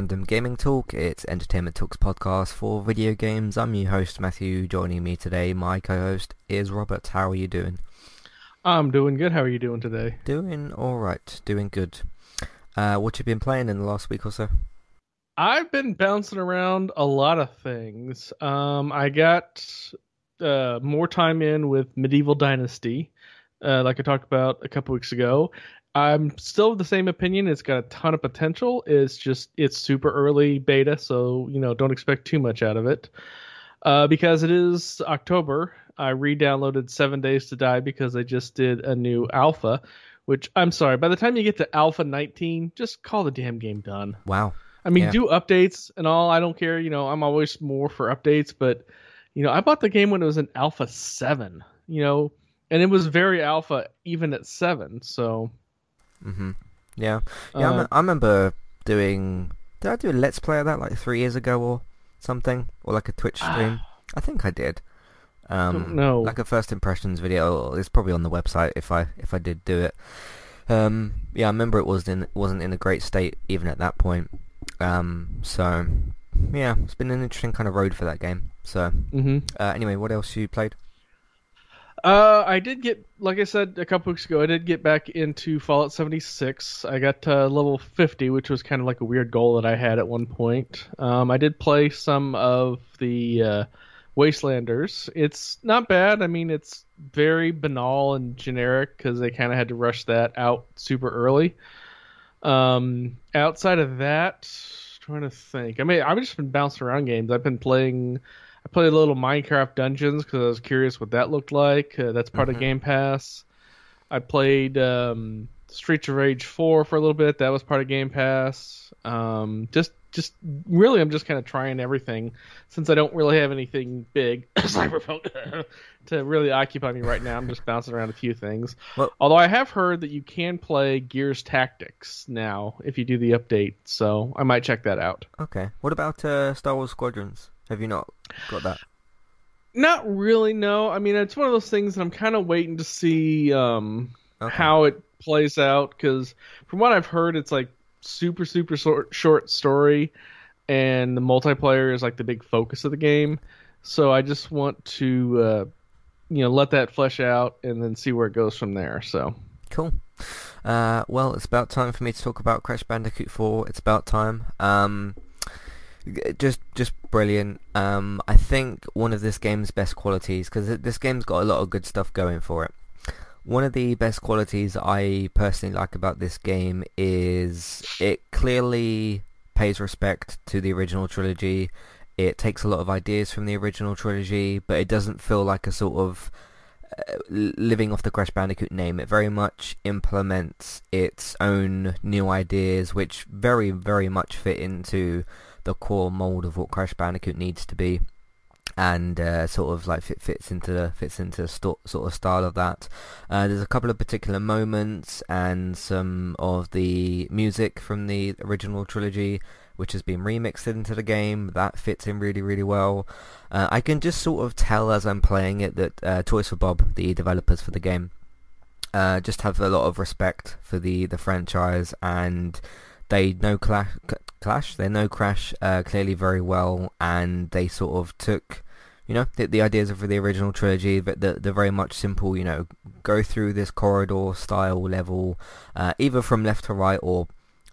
Random Gaming Talk. It's Entertainment Talks podcast for video games. I'm your host Matthew. Joining me today, my co-host is Robert. How are you doing? I'm doing good. How are you doing today? Doing all right. Doing good. Uh, what you been playing in the last week or so? I've been bouncing around a lot of things. Um, I got uh, more time in with Medieval Dynasty, uh, like I talked about a couple weeks ago. I'm still of the same opinion. It's got a ton of potential. It's just it's super early beta, so you know don't expect too much out of it. Uh, because it is October, I re-downloaded Seven Days to Die because I just did a new alpha. Which I'm sorry, by the time you get to Alpha 19, just call the damn game done. Wow. I mean, Yeah. do updates and all. I don't care. You know, I'm always more for updates, but you know, I bought the game when it was in Alpha Seven. You know, and it was very alpha even at seven. So Mhm. Yeah. Yeah. I, Uh, me- I remember doing. Did I do a Let's Play of that like three years ago or something, or like a Twitch stream? I think I did. Um, Don't know. Like a first impressions video. It's probably on the website if I if I did do it. Um, yeah, I remember it was in wasn't in a great state even at that point. Um, so yeah, it's been an interesting kind of road for that game. So hmm uh, anyway, what else you played? Uh, I did get, like I said a couple weeks ago, I did get back into Fallout 76. I got to level 50, which was kind of like a weird goal that I had at one point. Um, I did play some of the uh, Wastelanders. It's not bad. I mean, it's very banal and generic because they kind of had to rush that out super early. Um, outside of that, trying to think. I mean, I've just been bouncing around games. I've been playing. I played a little Minecraft Dungeons because I was curious what that looked like. Uh, that's part Mhm. of Game Pass. I played um, Streets of Rage 4 for a little bit. That was part of Game Pass. Um, just, just really, I'm just kind of trying everything since I don't really have anything big Cyberpunk to really occupy me right now. I'm just bouncing around a few things. Well- Although I have heard that you can play Gears Tactics now if you do the update, so I might check that out. Okay. What about uh, Star Wars Squadrons? Have you not got that? Not really, no. I mean, it's one of those things that I'm kind of waiting to see um, Okay. how it plays out because from what I've heard, it's like super, super short, short story, and the multiplayer is like the big focus of the game. So I just want to, uh, you know, let that flesh out and then see where it goes from there. So Cool. Uh, well, it's about time for me to talk about Crash Bandicoot 4. It's about time. Um, just, just brilliant. Um, I think one of this game's best qualities, because this game's got a lot of good stuff going for it. One of the best qualities I personally like about this game is it clearly pays respect to the original trilogy. It takes a lot of ideas from the original trilogy, but it doesn't feel like a sort of uh, living off the Crash Bandicoot name. It very much implements its own new ideas, which very, very much fit into the core mold of what Crash Bandicoot needs to be, and uh, sort of like fit, fits into the fits into the sto- sort of style of that. Uh, there's a couple of particular moments and some of the music from the original trilogy. Which has been remixed into the game. That fits in really, really well. Uh, I can just sort of tell as I'm playing it that uh, Toys for Bob, the developers for the game, uh, just have a lot of respect for the, the franchise and they know Clash, Clash they know Crash uh, clearly very well and they sort of took, you know, the, the ideas of the original trilogy, but the, the very much simple, you know, go through this corridor style level, uh, either from left to right or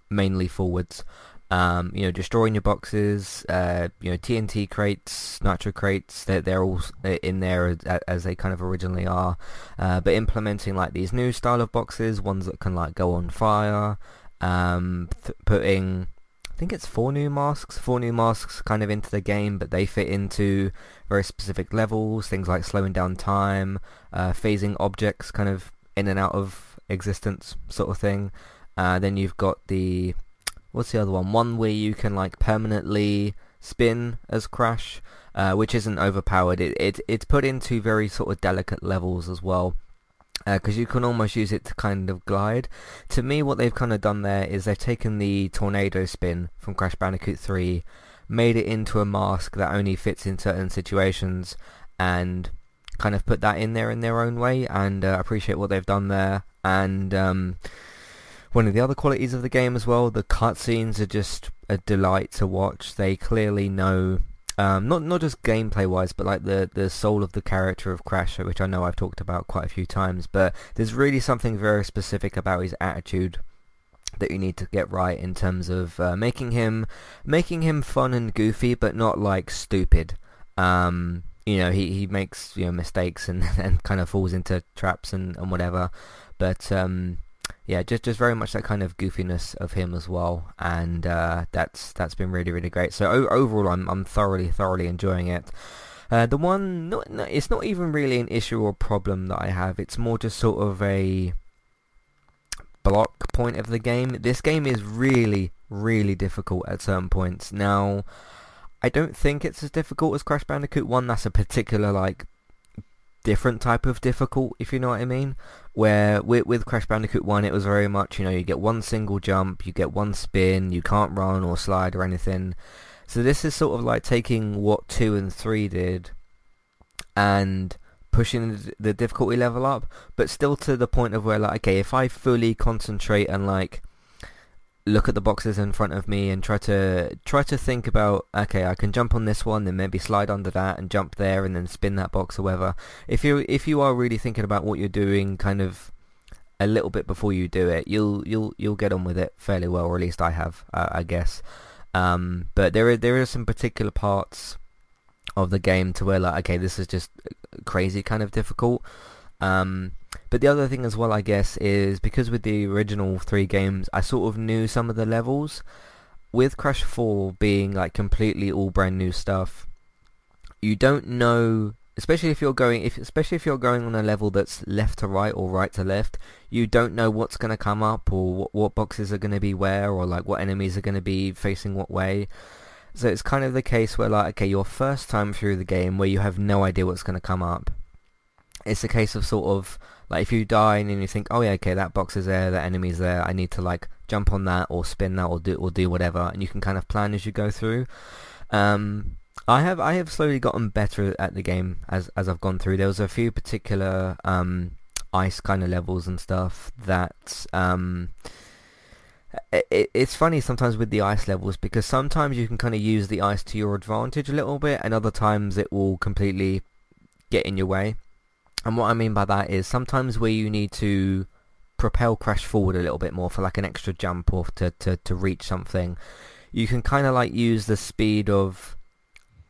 mainly forwards. Um, you know, destroying your boxes, uh, you know, TNT crates, nitro crates, they're, they're all in there as, as they kind of originally are, uh, but implementing like these new style of boxes, ones that can like go on fire, um, th- putting, I think it's four new masks, four new masks kind of into the game, but they fit into very specific levels, things like slowing down time, uh, phasing objects kind of in and out of existence sort of thing. Uh, then you've got the what's the other one? One where you can like permanently spin as Crash, uh, which isn't overpowered. It, it it's put into very sort of delicate levels as well. Because you can almost use it to kind of glide. To me, what they've kind of done there is they've taken the tornado spin from Crash Bandicoot 3, made it into a mask that only fits in certain situations, and kind of put that in there in their own way. And uh, appreciate what they've done there. And um, one of the other qualities of the game as well. The cutscenes are just a delight to watch. They clearly know, um, not not just gameplay wise, but like the the soul of the character of Crash, which I know I've talked about quite a few times. But there's really something very specific about his attitude that you need to get right in terms of uh, making him making him fun and goofy, but not like stupid. Um, you know, he, he makes you know mistakes and, and kind of falls into traps and, and whatever. But um, yeah, just just very much that kind of goofiness of him as well, and uh, that's that's been really really great. So o- overall, I'm I'm thoroughly thoroughly enjoying it. Uh, the one, not, no, it's not even really an issue or problem that I have. It's more just sort of a block point of the game. This game is really, really difficult at certain points. Now, I don't think it's as difficult as Crash Bandicoot 1. That's a particular, like, different type of difficult, if you know what I mean. Where with, with Crash Bandicoot 1, it was very much, you know, you get one single jump, you get one spin, you can't run or slide or anything. So this is sort of like taking what 2 and 3 did and pushing the difficulty level up, but still to the point of where like, okay, if I fully concentrate and like look at the boxes in front of me and try to try to think about okay I can jump on this one then maybe slide under that and jump there and then spin that box or whatever. If you if you are really thinking about what you're doing kind of a little bit before you do it you'll you'll you'll get on with it fairly well or at least I have uh, I guess. Um, but there are there are some particular parts of the game to where like okay this is just crazy kind of difficult. Um, but the other thing as well, I guess, is because with the original three games, I sort of knew some of the levels. With Crash 4 being like completely all brand new stuff, you don't know, especially if you're going, if especially if you're going on a level that's left to right or right to left, you don't know what's going to come up or what, what boxes are going to be where or like what enemies are going to be facing what way. So it's kind of the case where like, okay, your first time through the game where you have no idea what's going to come up. It's a case of sort of like if you die and you think, oh yeah, okay, that box is there, that enemy's there, I need to like jump on that or spin that or do or do whatever, and you can kind of plan as you go through. Um, I have I have slowly gotten better at the game as as I've gone through. There was a few particular um, ice kind of levels and stuff that um, it, it's funny sometimes with the ice levels because sometimes you can kind of use the ice to your advantage a little bit, and other times it will completely get in your way. And what I mean by that is sometimes where you need to propel Crash forward a little bit more for like an extra jump or to, to, to reach something, you can kind of like use the speed of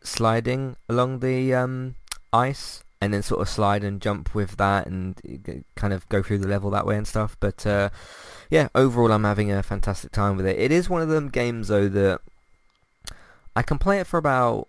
sliding along the um, ice and then sort of slide and jump with that and kind of go through the level that way and stuff. But uh, yeah, overall I'm having a fantastic time with it. It is one of them games though that I can play it for about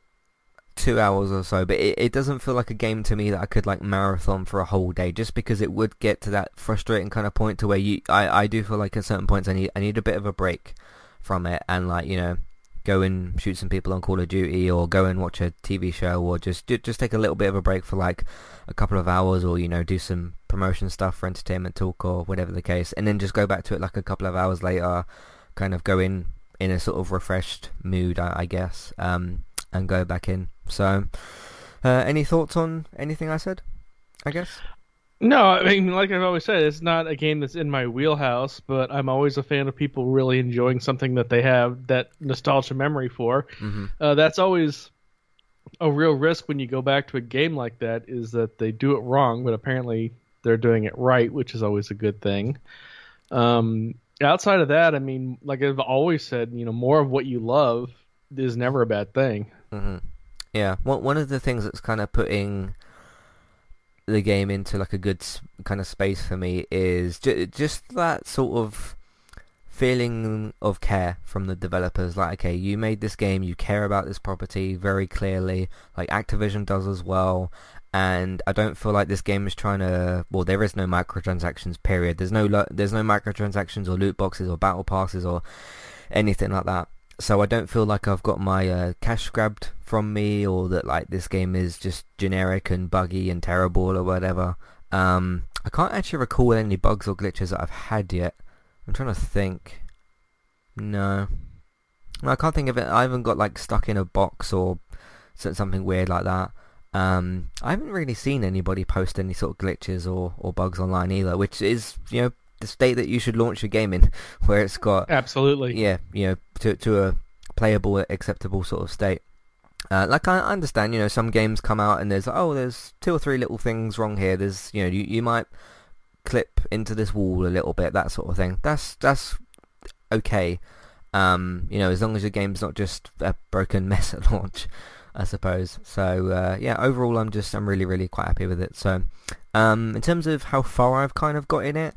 two hours or so, but it, it doesn't feel like a game to me that I could like marathon for a whole day, just because it would get to that frustrating kind of point to where you, I, I do feel like at certain points I need, I need a bit of a break from it, and like you know, go and shoot some people on Call of Duty, or go and watch a TV show, or just just take a little bit of a break for like a couple of hours, or you know, do some promotion stuff for entertainment talk or whatever the case, and then just go back to it like a couple of hours later, kind of go in in a sort of refreshed mood, I, I guess, um, and go back in. So, uh, any thoughts on anything I said? I guess. No, I mean, like I've always said, it's not a game that's in my wheelhouse, but I'm always a fan of people really enjoying something that they have that nostalgia memory for. Mm-hmm. Uh, that's always a real risk when you go back to a game like that is that they do it wrong, but apparently they're doing it right, which is always a good thing. Um, outside of that, I mean, like I've always said, you know, more of what you love is never a bad thing. Mm-hmm. Yeah, one one of the things that's kind of putting the game into like a good kind of space for me is ju- just that sort of feeling of care from the developers. Like, okay, you made this game, you care about this property very clearly, like Activision does as well. And I don't feel like this game is trying to. Well, there is no microtransactions. Period. There's no lo- there's no microtransactions or loot boxes or battle passes or anything like that so I don't feel like I've got my uh, cash grabbed from me or that like this game is just generic and buggy and terrible or whatever. Um, I can't actually recall any bugs or glitches that I've had yet. I'm trying to think. No. no I can't think of it. I haven't got like stuck in a box or something weird like that. Um, I haven't really seen anybody post any sort of glitches or, or bugs online either, which is, you know, the state that you should launch your game in, where it's got Absolutely. yeah, you know, to to a playable, acceptable sort of state. Uh, like I understand, you know, some games come out and there's oh, there's two or three little things wrong here. There's you know, you you might clip into this wall a little bit, that sort of thing. That's that's okay. Um, you know, as long as your game's not just a broken mess at launch, I suppose. So uh, yeah, overall, I'm just I'm really really quite happy with it. So um, in terms of how far I've kind of got in it,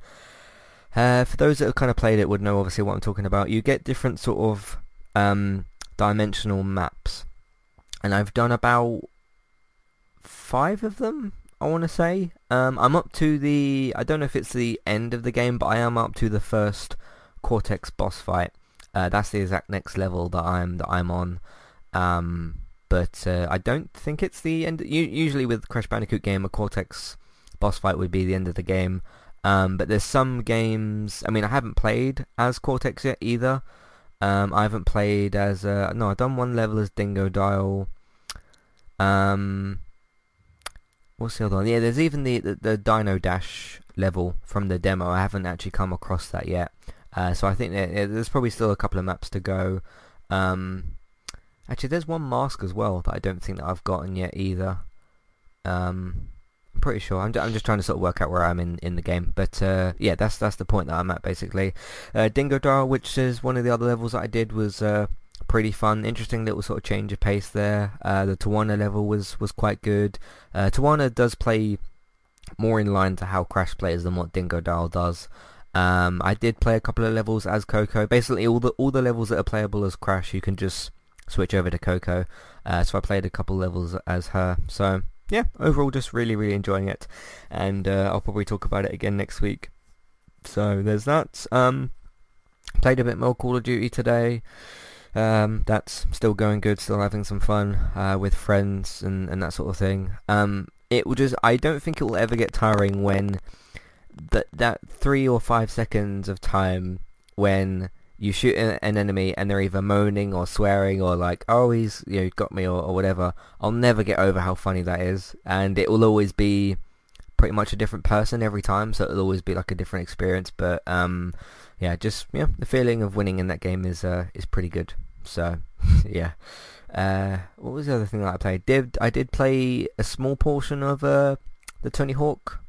uh, for those that have kind of played it would know obviously what I'm talking about. You get different sort of um, dimensional maps, and I've done about five of them. I want to say um, I'm up to the I don't know if it's the end of the game, but I am up to the first Cortex boss fight. Uh, that's the exact next level that I'm that I'm on. Um, but uh, I don't think it's the end. Usually with Crash Bandicoot game, a Cortex boss fight would be the end of the game. Um, but there's some games. I mean, I haven't played as Cortex yet either. Um, I haven't played as no. I've done one level as Dingodile. Um, what's the other one? Yeah, there's even the, the the Dino Dash level from the demo. I haven't actually come across that yet. Uh, so I think there, there's probably still a couple of maps to go. Um, actually, there's one mask as well that I don't think that I've gotten yet either. Um, pretty sure. I'm, I'm just trying to sort of work out where I'm in, in the game. But uh, yeah, that's that's the point that I'm at basically. Uh, Dingodile, which is one of the other levels that I did, was uh, pretty fun. Interesting little sort of change of pace there. Uh, the Tawana level was was quite good. Uh, Tawana does play more in line to how Crash plays than what Dingodile does. Um, I did play a couple of levels as Coco. Basically, all the all the levels that are playable as Crash, you can just switch over to Coco. Uh, so I played a couple levels as her. So yeah, overall, just really really enjoying it, and uh, I'll probably talk about it again next week. So there's that. Um, played a bit more Call of Duty today. Um, that's still going good. Still having some fun uh, with friends and, and that sort of thing. Um, it will just. I don't think it will ever get tiring when that that three or five seconds of time when you shoot an enemy and they're either moaning or swearing or like, oh, he's you know got me or, or whatever. I'll never get over how funny that is, and it will always be pretty much a different person every time, so it'll always be like a different experience. But um, yeah, just yeah, the feeling of winning in that game is uh, is pretty good. So yeah. Uh, what was the other thing that I played? Did I did play a small portion of uh, the Tony Hawk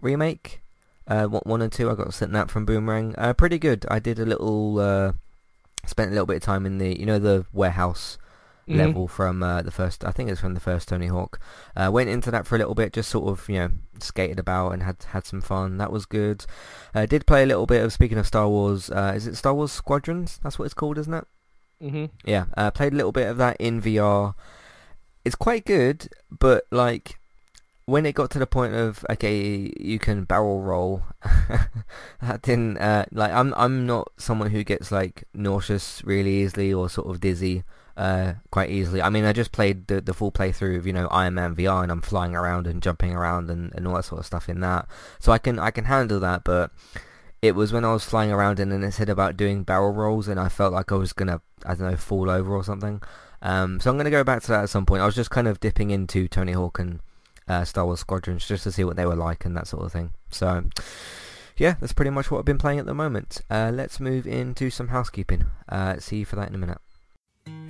remake? Uh, one and two, I got sent that from Boomerang. Uh, pretty good. I did a little, uh, spent a little bit of time in the, you know, the warehouse Mhm. level from uh, the first. I think it's from the first Tony Hawk. Uh, went into that for a little bit, just sort of, you know, skated about and had had some fun. That was good. Uh, did play a little bit of. Speaking of Star Wars, uh, is it Star Wars Squadrons? That's what it's called, isn't it? Mm-hmm. Yeah, uh, played a little bit of that in VR. It's quite good, but like when it got to the point of okay, you can barrel roll, that didn't uh, like I'm I'm not someone who gets like nauseous really easily or sort of dizzy uh, quite easily. I mean, I just played the the full playthrough of you know Iron Man VR and I'm flying around and jumping around and, and all that sort of stuff in that, so I can I can handle that, but it was when I was flying around and then it said about doing barrel rolls and I felt like I was gonna I don't know fall over or something. Um, so I'm gonna go back to that at some point. I was just kind of dipping into Tony Hawk and uh, Star Wars Squadrons just to see what they were like and that sort of thing. So yeah, that's pretty much what I've been playing at the moment. Uh, let's move into some housekeeping. Uh, see you for that in a minute.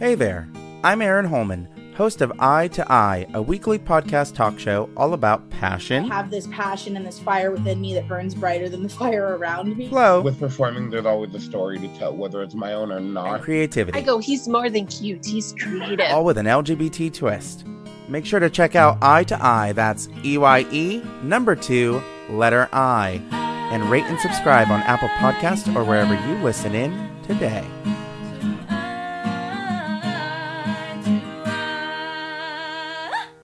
Hey there, I'm Aaron Holman, host of Eye to Eye, a weekly podcast talk show all about I passion, have this passion and this fire within me that burns brighter than the fire around me. flow, With performing, there's always a story to tell, whether it's my own or and not. creativity, I go, he's more than cute, he's creative. all with an LGBT twist. Make sure to check out Eye to Eye, that's E Y E, number two, letter I, and rate and subscribe on Apple Podcasts or wherever you listen in today.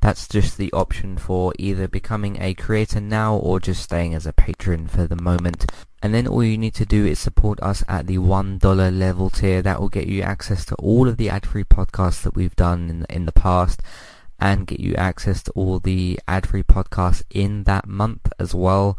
That's just the option for either becoming a creator now or just staying as a patron for the moment. And then all you need to do is support us at the $1 level tier. That will get you access to all of the ad-free podcasts that we've done in, in the past and get you access to all the ad-free podcasts in that month as well.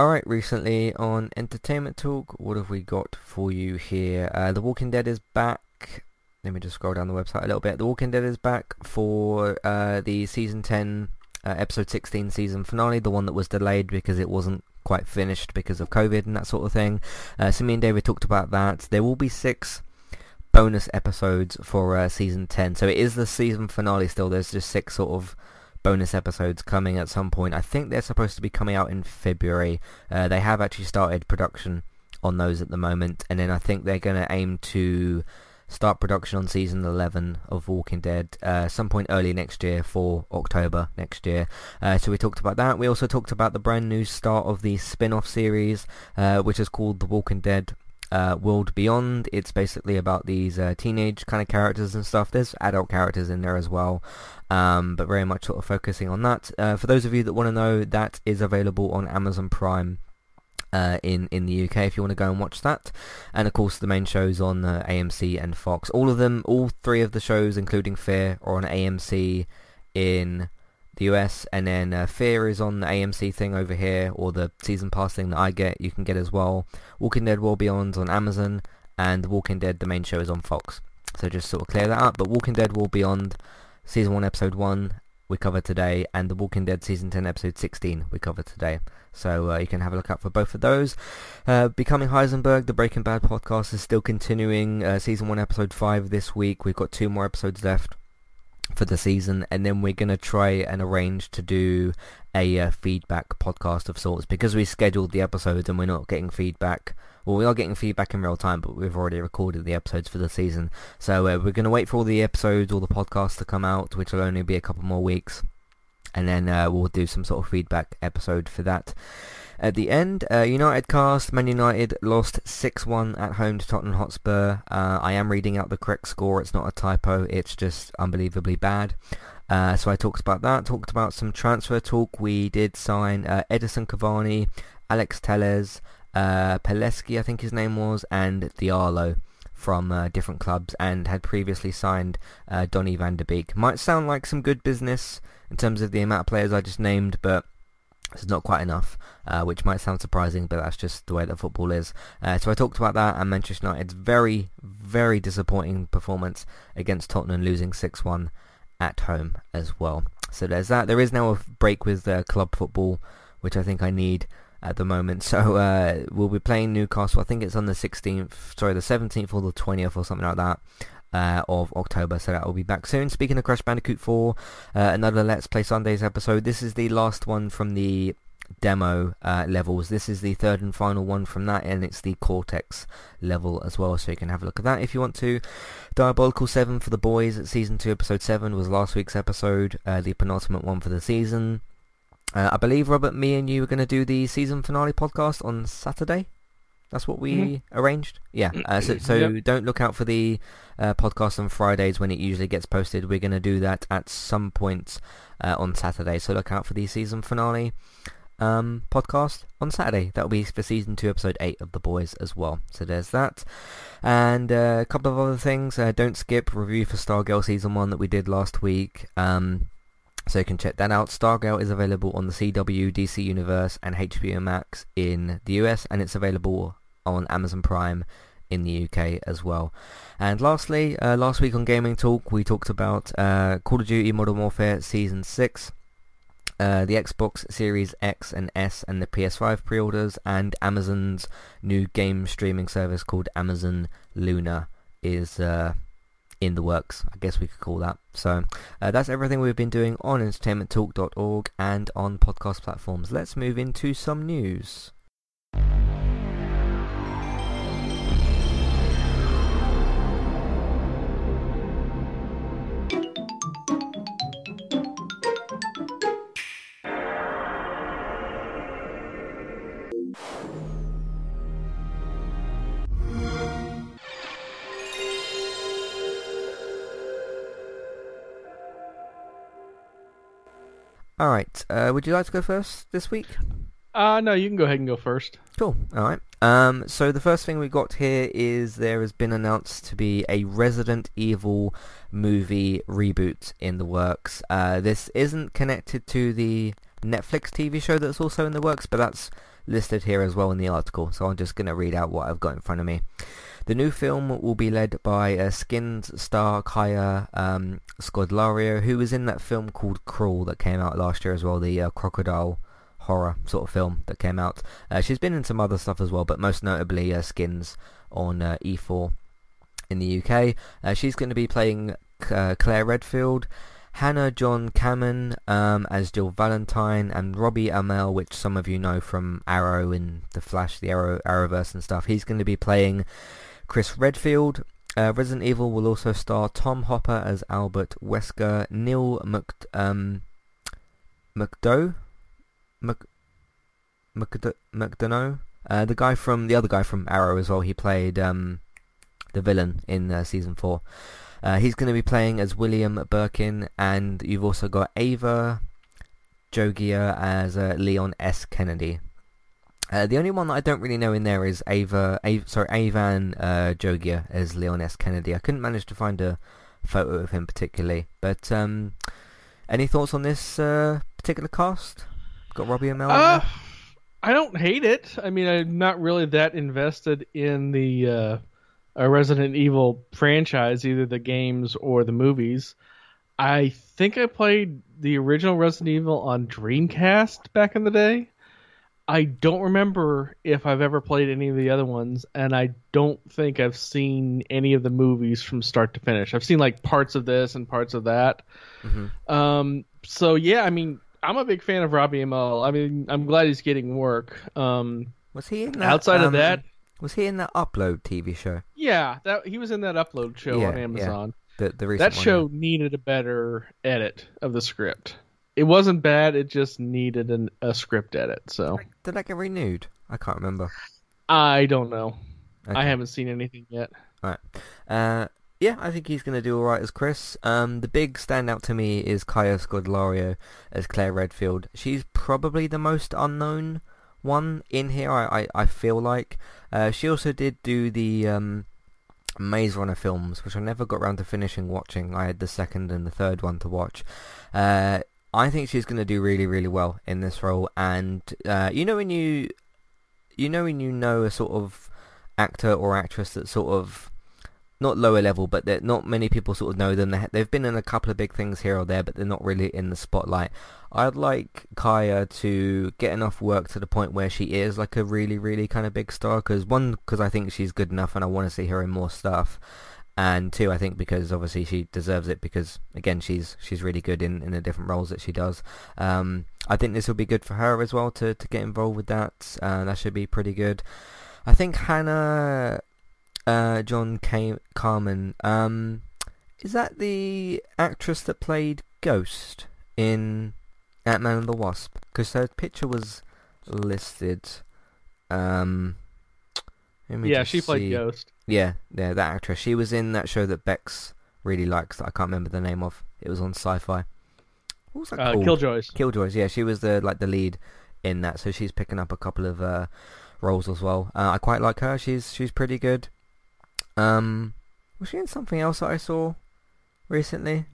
Alright, recently on Entertainment Talk, what have we got for you here? Uh, the Walking Dead is back. Let me just scroll down the website a little bit. The Walking Dead is back for uh, the Season 10, uh, Episode 16 season finale, the one that was delayed because it wasn't quite finished because of COVID and that sort of thing. Uh, so me and David talked about that. There will be six bonus episodes for uh, Season 10. So it is the season finale still. There's just six sort of bonus episodes coming at some point. I think they're supposed to be coming out in February. Uh, they have actually started production on those at the moment, and then I think they're going to aim to start production on season 11 of Walking Dead uh, some point early next year for October next year. Uh, so we talked about that. We also talked about the brand new start of the spin-off series, uh, which is called The Walking Dead uh, World Beyond. It's basically about these uh, teenage kind of characters and stuff. There's adult characters in there as well, um, but very much sort of focusing on that. Uh, for those of you that want to know, that is available on Amazon Prime. Uh, in in the UK, if you want to go and watch that, and of course the main shows on uh, AMC and Fox. All of them, all three of the shows, including Fear, are on AMC in the US, and then uh, Fear is on the AMC thing over here, or the season pass thing that I get, you can get as well. Walking Dead World Beyond's on Amazon, and Walking Dead, the main show, is on Fox. So just sort of clear that up. But Walking Dead World Beyond, season 1, episode 1, we cover today, and The Walking Dead season 10, episode 16, we cover today. So uh, you can have a look out for both of those. Uh, Becoming Heisenberg, the Breaking Bad podcast, is still continuing. Uh, season 1, episode 5 this week. We've got two more episodes left for the season and then we're going to try and arrange to do a uh, feedback podcast of sorts because we scheduled the episodes and we're not getting feedback. Well we are getting feedback in real time but we've already recorded the episodes for the season. So uh, we're going to wait for all the episodes all the podcasts to come out which will only be a couple more weeks and then uh, we'll do some sort of feedback episode for that at the end, uh, United cast, Man United lost 6-1 at home to Tottenham Hotspur. Uh, I am reading out the correct score. It's not a typo. It's just unbelievably bad. Uh, so I talked about that. Talked about some transfer talk. We did sign uh, Edinson Cavani, Alex Telles, uh, Peleski, I think his name was, and Diallo from uh, different clubs and had previously signed uh, Donny van der Beek. Might sound like some good business in terms of the amount of players I just named, but it's not quite enough, uh, which might sound surprising, but that's just the way that football is. Uh, so I talked about that and Manchester United's very, very disappointing performance against Tottenham, losing 6-1 at home as well. So there's that. There is now a break with uh, club football, which I think I need at the moment. So uh, we'll be playing Newcastle. I think it's on the 16th, sorry, the 17th or the 20th or something like that uh, of October, so that will be back soon. Speaking of Crash Bandicoot 4, uh, another Let's Play Sundays episode. This is the last one from the demo uh, levels. This is the third and final one from that, and it's the Cortex level as well, so you can have a look at that if you want to. Diabolical 7 for the boys Season 2, Episode 7 was last week's episode, uh, the penultimate one for the season. Uh, I believe, Robert, me and you are going to do the season finale podcast on Saturday. That's what we mm-hmm. arranged. Yeah. Uh, so so yep. don't look out for the uh, podcast on Fridays when it usually gets posted. We're going to do that at some point uh, on Saturday. So look out for the season finale. um, podcast on Saturday. That'll be for season two, episode eight of The Boys as well. So there's that. And uh, a couple of other things. Uh, don't skip review for Stargirl season one that we did last week. Um, so you can check that out. Stargirl is available on the CW, DC Universe, and HBO Max in the US, and it's available on Amazon Prime in the UK as well. And lastly, uh, last week on Gaming Talk, we talked about uh, Call of Duty Modern Warfare Season 6, uh, the Xbox Series X and S and the PS5 pre-orders, and Amazon's new game streaming service called Amazon Luna is uh, in the works, I guess we could call that. So uh, that's everything we've been doing on entertainmenttalk.org and on podcast platforms. Let's move into some news. All right. Uh, would you like to go first this week? Uh, no, you can go ahead and go first. Cool. All right. Um, so the first thing we got here is there has been announced to be a Resident Evil movie reboot in the works. Uh, this isn't connected to the Netflix TV show that's also in the works, but that's listed here as well in the article. So I'm just going to read out what I've got in front of me. The new film will be led by uh, Skins star Kaya um, Scodelario, who was in that film called Crawl that came out last year as well, the uh, crocodile horror sort of film that came out. Uh, she's been in some other stuff as well, but most notably uh, Skins on uh, E4 in the UK. Uh, she's going to be playing uh, Claire Redfield, Hannah John Kamen um, as Jill Valentine, and Robbie Amell, which some of you know from Arrow and The Flash, the Arrow Arrowverse and stuff. He's going to be playing Chris Redfield. Uh, Resident Evil will also star Tom Hopper as Albert Wesker, Neil Mc, um, Mc, McD- McDonough, uh, the guy from the other guy from Arrow as well. He played um, the villain in uh, season four. Uh, he's going to be playing as William Birkin, and you've also got Ava Jogia as uh, Leon S. Kennedy. Uh, the only one that I don't really know in there is Ava, Ava sorry, Avan uh, Jogia as Leon S. Kennedy. I couldn't manage to find a photo of him particularly. But um, any thoughts on this uh, particular cast? Got Robbie Amell. Uh, I don't hate it. I mean, I'm not really that invested in the uh, Resident Evil franchise, either the games or the movies. I think I played the original Resident Evil on Dreamcast back in the day. I don't remember if I've ever played any of the other ones, and I don't think I've seen any of the movies from start to finish. I've seen like parts of this and parts of that. Mm-hmm. Um, so yeah, I mean, I'm a big fan of Robbie Amell. I mean, I'm glad he's getting work. Um, was he in that, outside um, of that? Was he in that Upload TV show? Yeah, that he was in that Upload show Yeah, on Amazon. Yeah. The the That one, show needed a better edit of the script. It wasn't bad. It just needed an, a script edit. So yeah. Did that get renewed? I can't remember. I don't know. Okay. I haven't seen anything yet. Alright. Uh, yeah, I think he's going to do alright as Chris. Um, the big standout to me is Kaya Scodelario as Claire Redfield. She's probably the most unknown one in here, I, I, I feel like. Uh, she also did do the um, Maze Runner films, which I never got around to finishing watching. I had the second and the third one to watch. Uh, I think she's going to do really, really well in this role. And uh, you know when you, you know when you know a sort of actor or actress that sort of not lower level, but that not many people sort of know them. They, they've been in a couple of big things here or there, but they're not really in the spotlight. I'd like Kaya to get enough work to the point where she is like a really, really kind of big star. Because one, because I think she's good enough, and I want to see her in more stuff. And two, I think because obviously she deserves it because again she's she's really good in, in the different roles that she does. Um, I think this will be good for her as well to, to get involved with that. Uh, that should be pretty good. I think Hannah uh, John K- Carmen. Um, is that the actress that played Ghost in Ant Man and the Wasp? Because her picture was listed. Um, Yeah, she played see. Ghost. Yeah, yeah, that actress. She was in that show that Bex really likes. That I can't remember the name of. It was on Sci-Fi. What was that Uh, called? Killjoys. Killjoys. Yeah, she was the like the lead in that, so she's picking up a couple of uh, roles as well. Uh, I quite like her. She's she's pretty good. Um, was she in something else that I saw recently?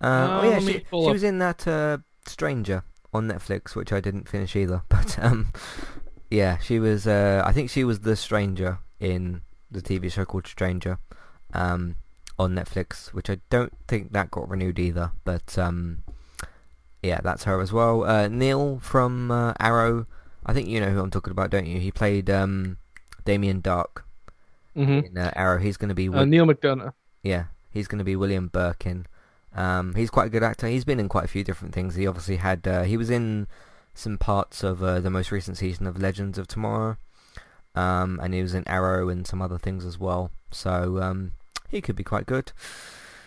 Uh, Uh, oh yeah, she, she was in that uh, Stranger on Netflix, which I didn't finish either. But um, yeah, she was. Uh, I think she was the Stranger in the TV show called Stranger um, on Netflix, which I don't think that got renewed either. But um, yeah, that's her as well. Uh, Neil from uh, Arrow. I think you know who I'm talking about, don't you? He played um, Damien Dark hmm in uh, Arrow. He's going to be Uh, Neil McDonough. yeah, he's going to be William Birkin. Um, he's quite a good actor. He's been in quite a few different things. He obviously had uh, he was in some parts of uh, the most recent season of Legends of Tomorrow, um, and he was in Arrow and some other things as well. So um, he could be quite good.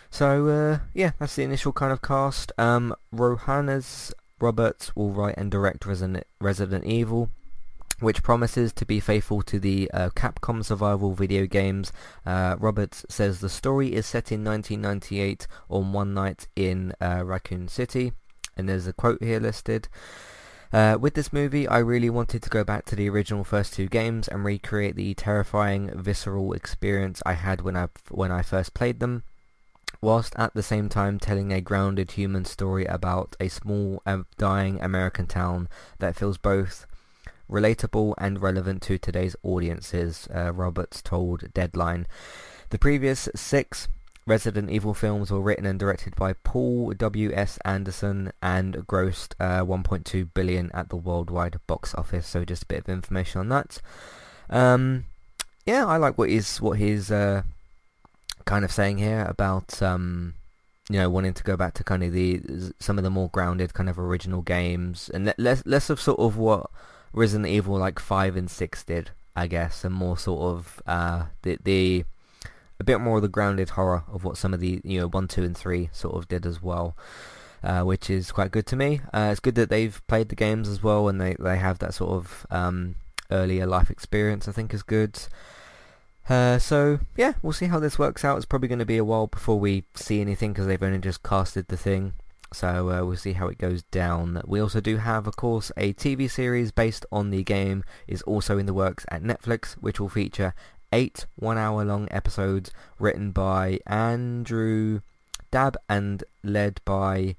So uh, yeah, that's the initial kind of cast. Um, Roberts will write and direct Resident, Resident Evil which promises to be faithful to the uh, Capcom survival video games. Uh, Roberts says the story is set in 1998 on one night in uh, Raccoon City, and there's a quote here listed. Uh, with this movie, I really wanted to go back to the original first two games and recreate the terrifying, visceral experience I had when I when I first played them, whilst at the same time telling a grounded human story about a small, uh, dying American town that feels both relatable and relevant to today's audiences, uh, Roberts told Deadline. The previous six Resident Evil films were written and directed by Paul W. S. Anderson and grossed uh, 1.2 billion at the worldwide box office. So just a bit of information on that. Um, yeah, I like what he's what he's uh, kind of saying here about um, you know wanting to go back to kind of the some of the more grounded kind of original games and less less of sort of what Resident Evil like five and six did, I guess, and more sort of uh, the the a bit more of the grounded horror of what some of the you know one, two, and three sort of did as well, uh, which is quite good to me. Uh, it's good that they've played the games as well, and they they have that sort of um, earlier life experience. I think is good. Uh, so yeah, we'll see how this works out. It's probably going to be a while before we see anything because they've only just casted the thing. So uh, we'll see how it goes down. We also do have, of course, a TV series based on the game is also in the works at Netflix, which will feature eight one-hour-long episodes written by Andrew Dabb and led by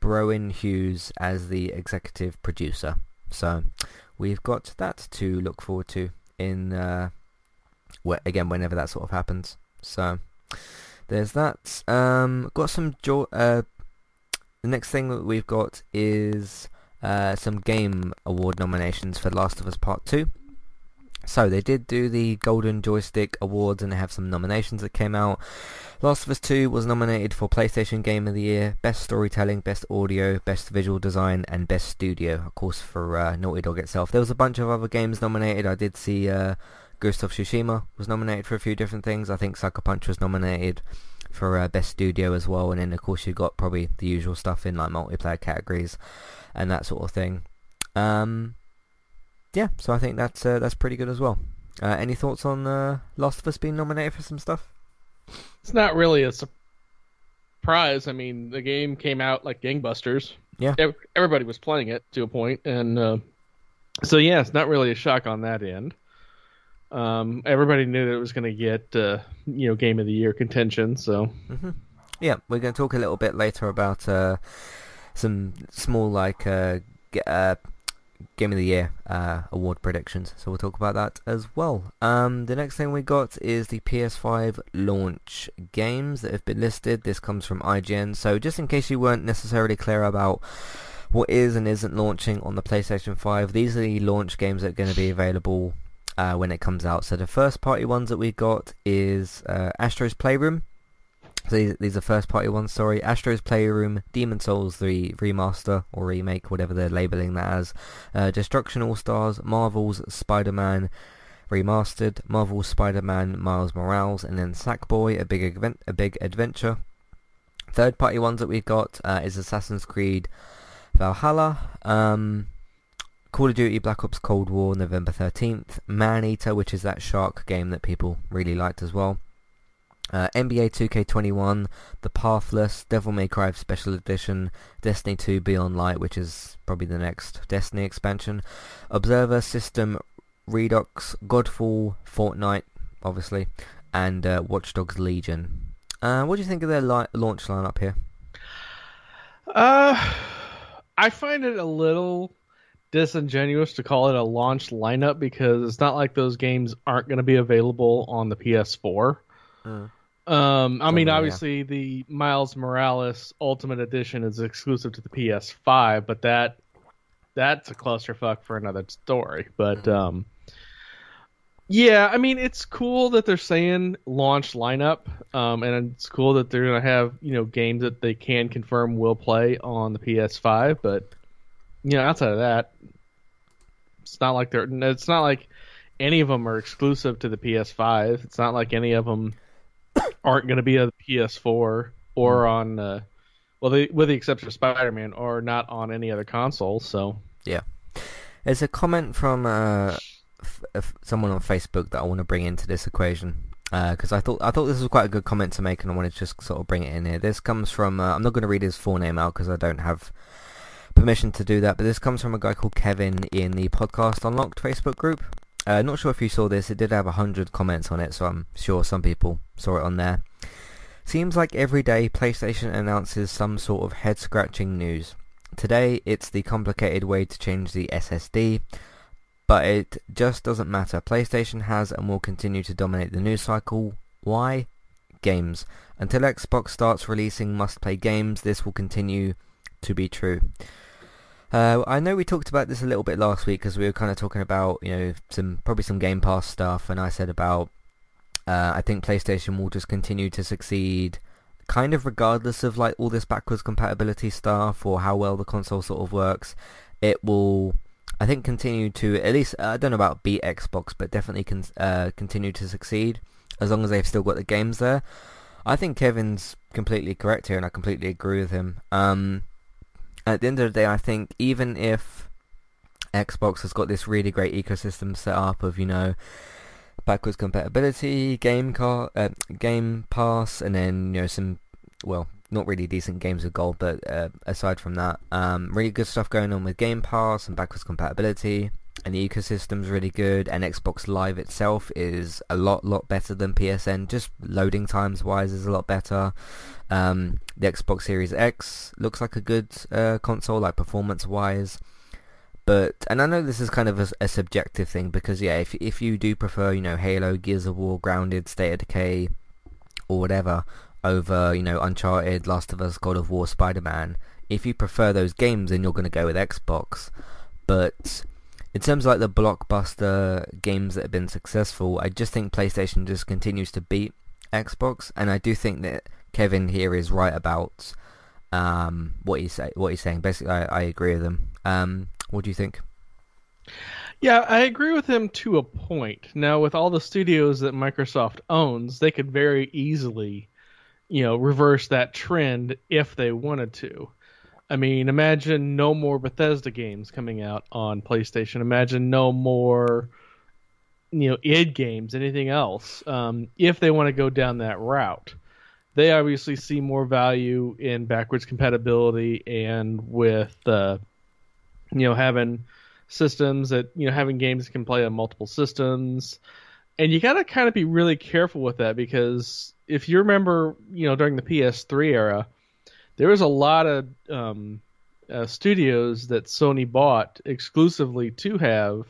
Bronwen Hughes as the executive producer. So we've got that to look forward to in uh, again whenever that sort of happens. So there's that. Um, got some jo- uh, the next thing that we've got is uh, some game award nominations for Last of Us Part 2. So they did do the Golden Joystick Awards and they have some nominations that came out. Last of Us 2 was nominated for PlayStation Game of the Year, Best Storytelling, Best Audio, Best Visual Design and Best Studio, of course for uh, Naughty Dog itself. There was a bunch of other games nominated. I did see uh, Ghost of Tsushima was nominated for a few different things. I think Sucker Punch was nominated for uh, best studio as well, and then of course you got probably the usual stuff in like multiplayer categories and that sort of thing. Um, yeah, so I think that's uh, that's pretty good as well. Uh, any thoughts on uh, Last of Us being nominated for some stuff? It's not really a surprise. I mean, the game came out like gangbusters. Yeah. Everybody was playing it to a point, and uh, so yeah, it's not really a shock on that end. Um, everybody knew that it was going to get uh, you know game of the year contention. So hmm Yeah, we're going to talk a little bit later about uh, some small like uh, uh, Game of the Year uh, award predictions. So we'll talk about that as well. Um, the next thing we got is the PS5 launch games that have been listed. This comes from IGN. So just in case you weren't necessarily clear about what is and isn't launching on the PlayStation 5, these are the launch games that are going to be available uh, when it comes out. So the first party ones that we got is uh, Astro's Playroom. So these, these are first party ones, sorry. Astro's Playroom, Demon Souls 3 Remaster or Remake, whatever they're labeling that as. Uh, Destruction All Stars, Marvel's Spider-Man Remastered, Marvel's Spider-Man Miles Morales, and then Sackboy, a big, event, a big adventure. Third party ones that we've got uh, is Assassin's Creed Valhalla, um, Call of Duty Black Ops Cold War November 13th, Man Eater, which is that shark game that people really liked as well. Uh, NBA 2K21, The Pathless, Devil May Cry Special Edition, Destiny 2 Beyond Light, which is probably the next Destiny expansion, Observer System Redux, Godfall, Fortnite, obviously, and uh, Watch Dogs Legion. Uh, what do you think of their li- launch lineup here? Uh, I find it a little disingenuous to call it a launch lineup because it's not like those games aren't going to be available on the PS4. Mm. Um, I mean, yeah. obviously the Miles Morales Ultimate Edition is exclusive to the PS5, but that that's a clusterfuck for another story. But um, yeah, I mean, it's cool that they're saying launch lineup, um, and it's cool that they're gonna have you know games that they can confirm will play on the PS5. But you know, outside of that, it's not like they're it's not like any of them are exclusive to the PS5. It's not like any of them aren't going to be on the PS4 or on, uh, well, they, with the exception of Spider-Man, or not on any other console. So Yeah. There's a comment from uh, f- f- someone on Facebook that I want to bring into this equation because I thought I thought this was quite a good comment to make, and I wanted to just sort of bring it in here. This comes from uh, I'm not going to read his full name out because I don't have permission to do that, but this comes from a guy called Kevin in the Podcast Unlocked Facebook group. Uh, not sure if you saw this. It did have a hundred comments on it, so I'm sure some people saw it on there. Seems like every day PlayStation announces some sort of head-scratching news. Today it's the complicated way to change the SSD, but it just doesn't matter. PlayStation has and will continue to dominate the news cycle. Why? Games. Until Xbox starts releasing must-play games, this will continue to be true. Uh, I know we talked about this a little bit last week because we were kind of talking about, you know, some probably some Game Pass stuff, and I said about uh, I think PlayStation will just continue to succeed, kind of regardless of like all this backwards compatibility stuff or how well the console sort of works. It will, I think, continue to at least I don't know about beat Xbox, but definitely con- uh, continue to succeed as long as they've still got the games there. I think Kevin's completely correct here, and I completely agree with him. Um, at the end of the day, I think even if Xbox has got this really great ecosystem set up of, you know, backwards compatibility, game car, uh, game pass, and then, you know, some, well, not really decent games with gold, but uh, aside from that, um, really good stuff going on with Game Pass and backwards compatibility, and the ecosystem's really good, and Xbox Live itself is a lot, lot better than PSN, just loading times wise is a lot better. Um, the Xbox Series X looks like a good uh, console, like performance wise. But and I know this is kind of a, a, subjective thing because yeah, if if you do prefer you know Halo, Gears of War, Grounded, State of Decay, or whatever over you know Uncharted, Last of Us, God of War, Spider Man, if you prefer those games, then you're going to go with Xbox. But in terms of like the blockbuster games that have been successful, I just think PlayStation just continues to beat Xbox, and I do think that Kevin here is right about um, what he's say, what he's saying. Basically, I, I agree with him. Um, what do you think? Yeah, I agree with him to a point. Now, with all the studios that Microsoft owns, they could very easily, you know, reverse that trend if they wanted to. I mean, imagine no more Bethesda games coming out on PlayStation. Imagine no more, you know, id games, anything else. Um, if they want to go down that route, they obviously see more value in backwards compatibility and with, uh, you know, having systems that you know having games that can play on multiple systems and you got to kind of be really careful with that because if you remember you know during the ps3 era there was a lot of um, uh, studios that sony bought exclusively to have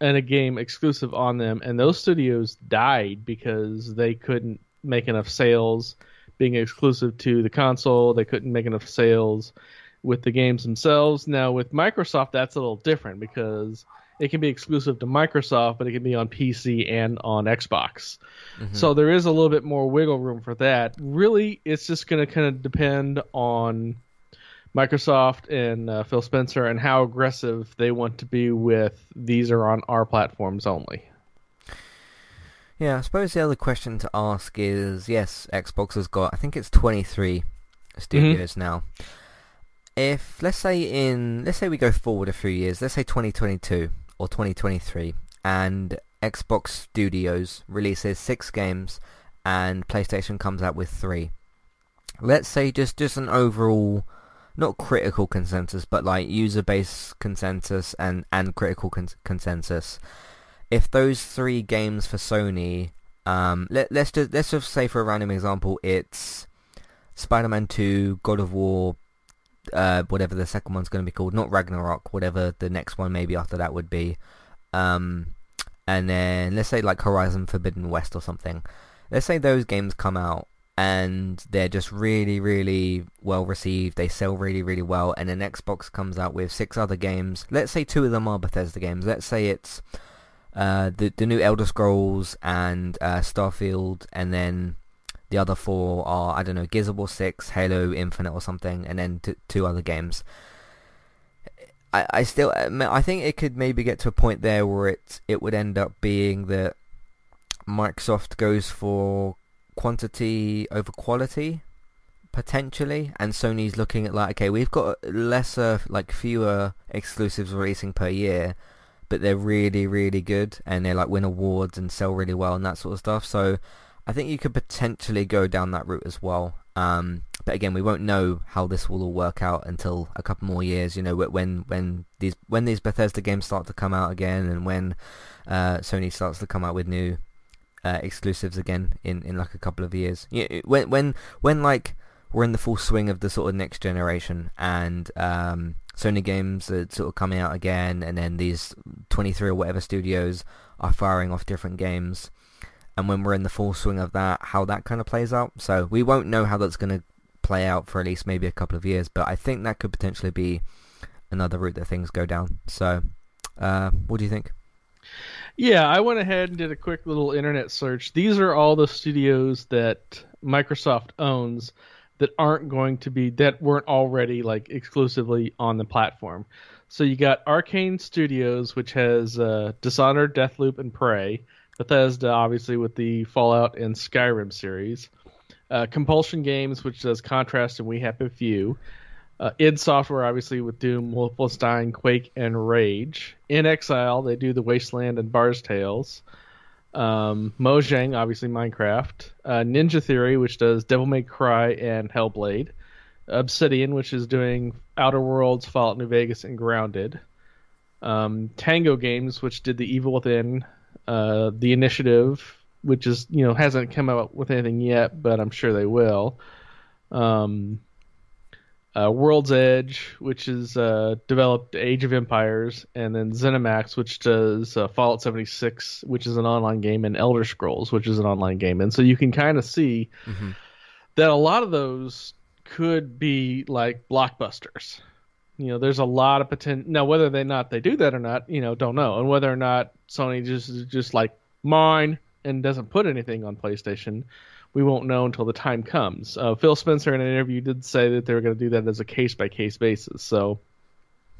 and a game exclusive on them and those studios died because they couldn't make enough sales being exclusive to the console they couldn't make enough sales with the games themselves. Now with Microsoft, that's a little different because it can be exclusive to Microsoft, but it can be on PC and on Xbox. Mm-hmm. So there is a little bit more wiggle room for that. Really, it's just going to kind of depend on Microsoft and uh, Phil Spencer and how aggressive they want to be with these are on our platforms only. Yeah, I suppose the other question to ask is yes, Xbox has got I think it's 23 studios mm-hmm. now if let's say in let's say we go forward a few years, let's say 2022 or 2023, and Xbox Studios releases six games, and PlayStation comes out with three. Let's say just just an overall, not critical consensus, but like user base consensus and and critical con- consensus. If those three games for Sony, um, let let's just let's just say for a random example, it's Spider-Man 2, God of War, uh, whatever the second one's going to be called, not Ragnarok, whatever the next one maybe after that would be. Um, and then let's say like Horizon Forbidden West or something. Let's say those games come out and they're just really, really well received. They sell really, really well, and then Xbox comes out with six other games. Let's say two of them are Bethesda games. Let's say it's uh, the the new Elder Scrolls and uh, Starfield, and then the other four are I don't know Gears of War Six, Halo Infinite, or something, and then t- two other games. I, I still I think it could maybe get to a point there where it it would end up being that Microsoft goes for quantity over quality potentially and Sony's looking at like okay we've got lesser like fewer exclusives releasing per year but they're really really good and they like win awards and sell really well and that sort of stuff so I think you could potentially go down that route as well um, but again we won't know how this will all work out until a couple more years you know when when these when these Bethesda games start to come out again and when uh, Sony starts to come out with new uh, exclusives again in, in like a couple of years. Yeah, when when when like we're in the full swing of the sort of next generation and um, Sony games are sort of coming out again, and then these 23 or whatever studios are firing off different games. And when we're in the full swing of that, how that kind of plays out. So we won't know how that's going to play out for at least maybe a couple of years, but I think that could potentially be another route that things go down. So, uh, what do you think? Yeah, I went ahead and did a quick little internet search. These are all the studios that Microsoft owns that aren't going to be that weren't already like exclusively on the platform. So you got Arcane Studios, which has uh, Dishonored, Deathloop, and Prey. Bethesda, obviously, with the Fallout and Skyrim series. Uh, Compulsion Games, which does Contrast and We Happy Few. Uh, id Software, obviously, with Doom, Wolfenstein, Quake, and Rage. inXile, they do the Wasteland and Bard's Tales. Um, Mojang, obviously, Minecraft. Uh, Ninja Theory, which does Devil May Cry and Hellblade. Obsidian, which is doing Outer Worlds, Fallout New Vegas, and Grounded. Um, Tango Games, which did The Evil Within, uh, The Initiative, which is you know hasn't come out with anything yet, but I'm sure they will. Um, uh, World's Edge, which is uh, developed Age of Empires, and then ZeniMax, which does uh, Fallout 76, which is an online game, and Elder Scrolls, which is an online game. And so you can kind of see mm-hmm. that a lot of those could be like blockbusters. You know, there's a lot of potential. Now, whether they not they do that or not, you know, don't know. And whether or not Sony just just like mine and doesn't put anything on PlayStation we won't know until the time comes. Uh, Phil Spencer in an interview did say that they were going to do that as a case by case basis. So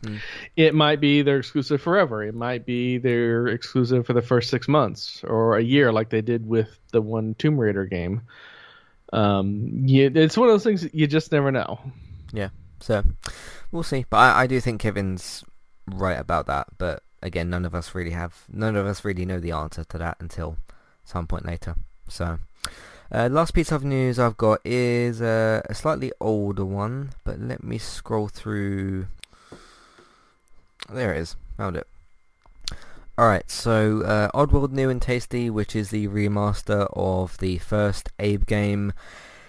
hmm. it might be they're exclusive forever. It might be they're exclusive for the first six months or a year, like they did with the one Tomb Raider game. Um, yeah, it's one of those things that you just never know. Yeah, so we'll see. But I, I do think Kevin's right about that. But again, none of us really have, none of us really know the answer to that until some point later. So. Uh, last piece of news I've got is uh, a slightly older one, but let me scroll through. There it is. Found it. Alright, so uh, Oddworld New and Tasty, which is the remaster of the first Abe game,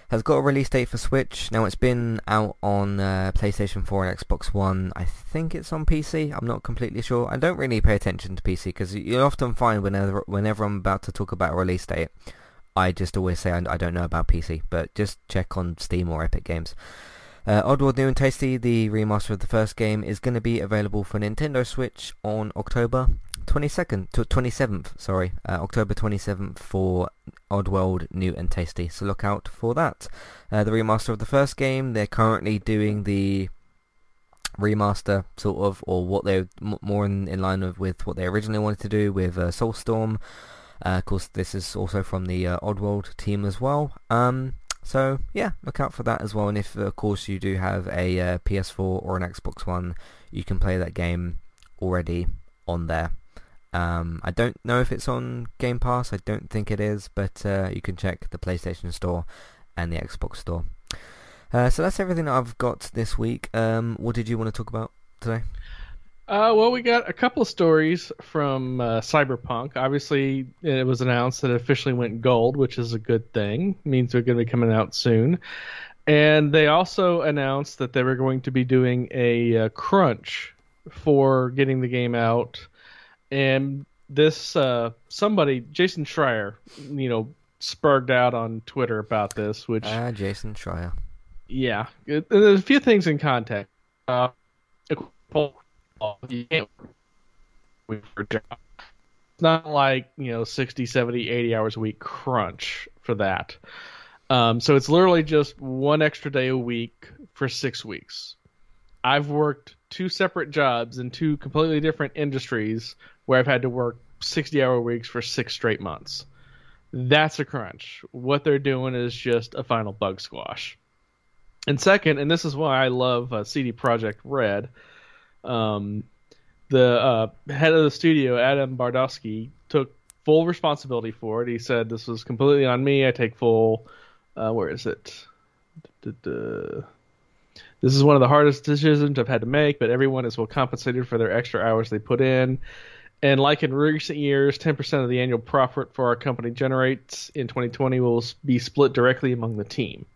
has got a release date for Switch. Now it's been out on uh, PlayStation 4 and Xbox One. I think it's on PC. I'm not completely sure. I don't really pay attention to PC because you often find whenever whenever I'm about to talk about a release date, I just always say I, I don't know about PC, but just check on Steam or Epic Games. Uh, Oddworld New and Tasty, the remaster of the first game, is going to be available for Nintendo Switch on October 22nd to 27th. Sorry, uh, October 27th for Oddworld New and Tasty. So look out for that. Uh, the remaster of the first game, they're currently doing the remaster sort of, or what they're m- more in, in line with, with what they originally wanted to do with uh, Soulstorm. Uh, of course, this is also from the uh, Oddworld team as well. Um, so yeah, look out for that as well. And if of course you do have a uh, PS4 or an Xbox One, you can play that game already on there. Um, I don't know if it's on Game Pass. I don't think it is, but uh, you can check the PlayStation Store and the Xbox Store. Uh, so that's everything that I've got this week. Um, what did you want to talk about today? Uh, well, we got a couple of stories from uh, Cyberpunk. Obviously, it was announced that it officially went gold, which is a good thing. It means they're going to be coming out soon. And they also announced that they were going to be doing a uh, crunch for getting the game out. And this uh, somebody, Jason Schreier, you know, spurred out on Twitter about this, which Ah, Jason Schreier. yeah, it- there's a few things in context. Uh, can't wait for a job. It's not like, you know, 60, 70, 80 hours a week crunch for that. Um, so it's literally just one extra day a week for six weeks. I've worked two separate jobs in two completely different industries where I've had to work 60 hour weeks for six straight months. That's a crunch. What they're doing is just a final bug squash. And second, and this is why I love uh, CD Projekt Red, um, the uh, head of the studio, Adam Badowski, took full responsibility for it. He said, "This was completely on me. I take full. Uh, where is it? This is one of the hardest decisions I've had to make, but everyone is well compensated for their extra hours they put in. And like in recent years, 10% of the annual profit for our company generates in 2020 will be split directly among the team.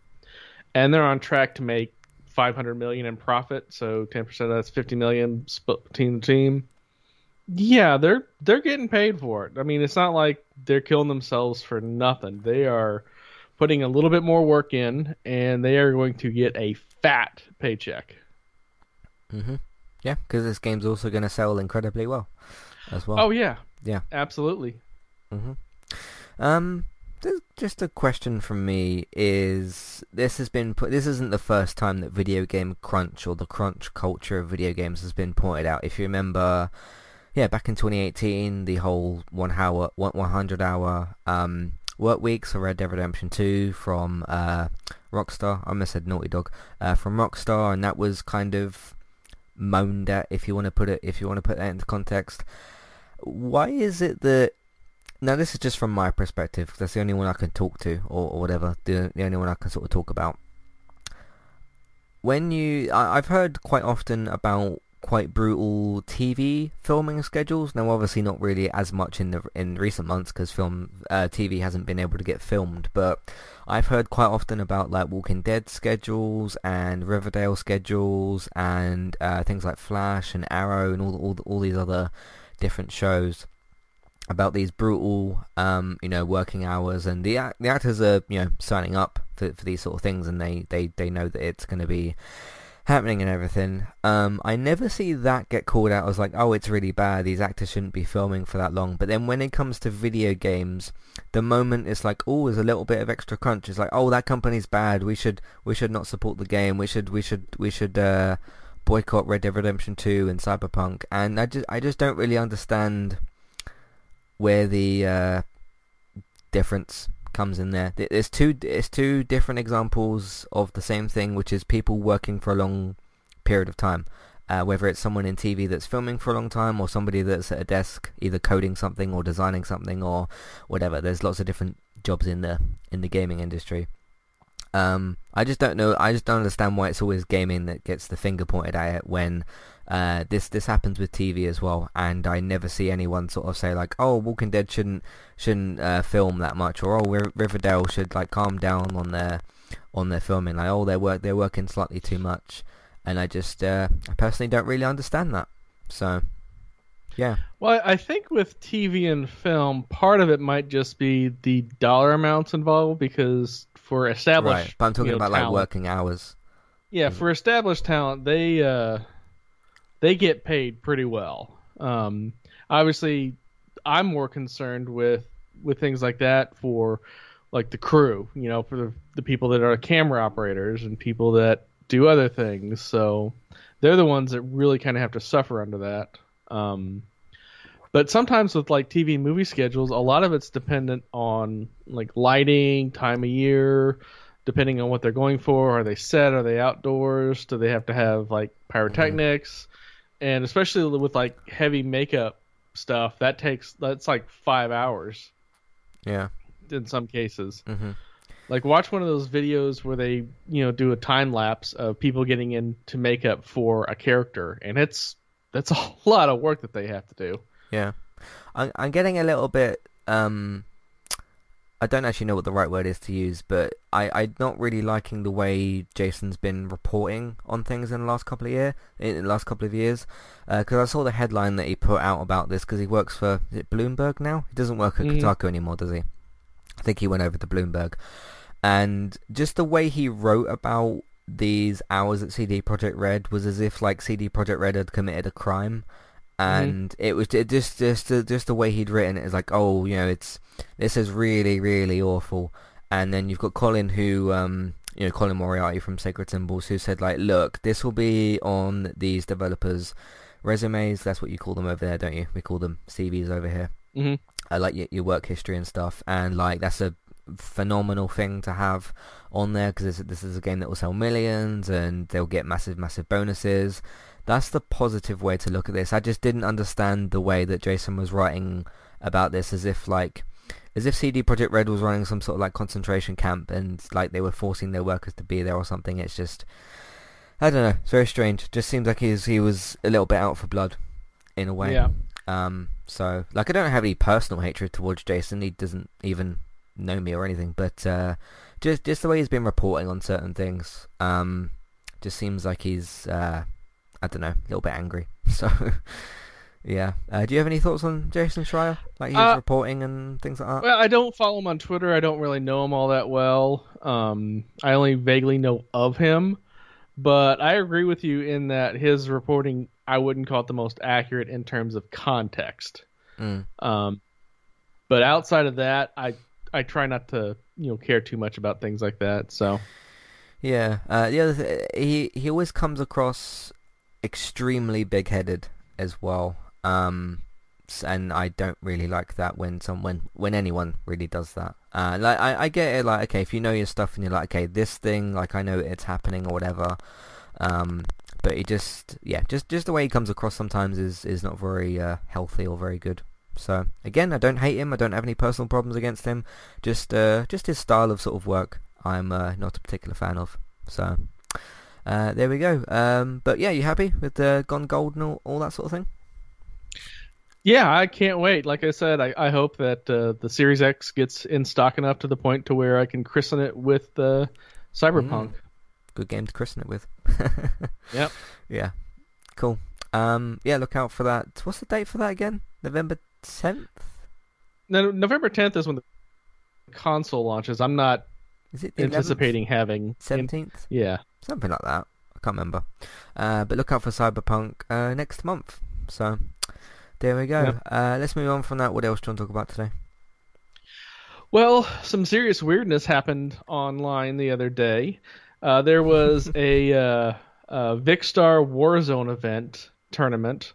And they're on track to make 500 million in profit, so 10% of that's 50 million split between the team. Yeah, they're they're getting paid for it. I mean, it's not like they're killing themselves for nothing. They are putting a little bit more work in, and they are going to get a fat paycheck. hmm Yeah, because this game's also going to sell incredibly well as well. Oh yeah, yeah. absolutely. hmm Um, just a question from me is this has been put. This isn't the first time that video game crunch or the crunch culture of video games has been pointed out. If you remember, yeah, back in 2018, the whole one hour, one 100 hour um work weeks for Red Dead Redemption 2 from uh Rockstar. I almost said Naughty Dog. Uh, from Rockstar, and that was kind of moaned at if you want to put it if you want to put that into context. Why is it that now this is just from my perspective that's the only one I can talk to or, or whatever the, the only one I can sort of talk about. When you I, I've heard quite often about quite brutal TV filming schedules. Now, obviously, not really as much in the in recent months because film uh, TV hasn't been able to get filmed. But I've heard quite often about like Walking Dead schedules and Riverdale schedules and uh, things like Flash and Arrow and all all all these other different shows about these brutal, um, you know, working hours, and the the actors are, you know, signing up for, for these sort of things, and they, they, they know that it's going to be happening and everything. Um, I never see that get called out as like, oh, it's really bad. These actors shouldn't be filming for that long. But then when it comes to video games, the moment it's like, oh, there's a little bit of extra crunch. It's like, oh, that company's bad. We should we should not support the game. We should we should we should uh, boycott Red Dead Redemption 2 and Cyberpunk. And I just I just don't really understand where the uh, difference comes in there. Th- There's two it's two different examples of the same thing, which is people working for a long period of time. Uh, whether it's someone in TV that's filming for a long time or somebody that's at a desk either coding something or designing something or whatever. There's lots of different jobs in the in the gaming industry. Um, I just don't know. I just don't understand why it's always gaming that gets the finger pointed at it when uh, this this happens with TV as well. And I never see anyone sort of say like, "Oh, Walking Dead shouldn't shouldn't uh, film that much," or "Oh, Riv- Riverdale should like calm down on their on their filming." Like, "Oh, they work they're working slightly too much," and I just uh, I personally don't really understand that. So, yeah. Well, I think with TV and film, part of it might just be the dollar amounts involved because for established, Right, but I'm talking you know, about like working hours. Yeah, for established talent, they uh, they get paid pretty well. Um, obviously, I'm more concerned with with things like that for like the crew, you know, for the the people that are camera operators and people that do other things. So they're the ones that really kind of have to suffer under that. Um, but sometimes with like TV movie schedules, a lot of it's dependent on like lighting, time of year, depending on what they're going for. Are they set? Are they outdoors? Do they have to have like pyrotechnics? And especially with like heavy makeup stuff that takes that's like five hours Yeah. in some cases. hmm Like watch one of those videos where they you know do a time lapse of people getting into makeup for a character, and it's that's a lot of work that they have to do. Yeah. I'm I'm getting a little bit um I don't actually know what the right word is to use, but I, I'm not really liking the way Jason's been reporting on things in the last couple of year, in the last couple of years, because I saw the headline that he put out about this because he works for is it Bloomberg now. He doesn't work at Mhm. Kotaku anymore, does he? I think he went over to Bloomberg, and just the way he wrote about these hours at CD Projekt Red was as if like CD Projekt Red had committed a crime, and it was it just just just the way he'd written it is like oh you know it's this is really really awful, and then you've got Colin who um you know Colin Moriarty from Sacred Symbols who said like look this will be on these developers resumes. That's what you call them over there don't you? We call them CVs over here. Mhm. uh, like your, your work history and stuff. And like that's a phenomenal thing to have on there because this, this is a game that will sell millions and they'll get massive massive bonuses that's the positive way to look at this i just didn't understand the way that jason was writing about this as if like as if CD Projekt Red was running some sort of like concentration camp and like they were forcing their workers to be there or something. It's just, I don't know, it's very strange. Just seems like he's he was a little bit out for blood, in a way. Yeah. Um. So like I don't have any personal hatred towards Jason. He doesn't even know me or anything. But uh, just just the way he's been reporting on certain things, um, just seems like he's uh, I don't know, a little bit angry. So. Yeah. Uh, do you have any thoughts on Jason Schreier? Like his Uh, reporting and things like that? Well, I don't follow him on Twitter. I don't really know him all that well. Um, I only vaguely know of him, but I agree with you in that his reporting I wouldn't call it the most accurate in terms of context. Mm. Um, but outside of that, I I try not to you know care too much about things like that. So Yeah. Uh, the other th- he he always comes across extremely big-headed as well. Um, and I don't really like that when someone when anyone really does that. Uh, like I, I get it. Like okay, if you know your stuff and you're like okay, this thing like I know it's happening or whatever. Um, but he just yeah, just just the way he comes across sometimes is is not very uh, healthy or very good. So again, I don't hate him. I don't have any personal problems against him. Just uh, just his style of sort of work, I'm uh, not a particular fan of. So uh, there we go. Um, but yeah, you happy with the Gone Gold and all, all that sort of thing? yeah, I can't wait. Like I said, I, I hope that uh, the Series X gets in stock enough to the point to where I can christen it with uh, Cyberpunk. Good game to christen it with. Yep. Yeah. Cool. Um, yeah, look out for that. What's the date for that again? November 10th? No, November 10th is when the console launches. I'm not Is it the 11th? anticipating having 17th? Yeah. Something like that. I can't remember. Uh, but look out for Cyberpunk uh, next month. So there we go. Yep. Uh, let's move on from that. What else do you want to talk about today? Well, some serious weirdness happened online the other day. Uh, there was a uh, uh, Vikkstar Warzone event tournament,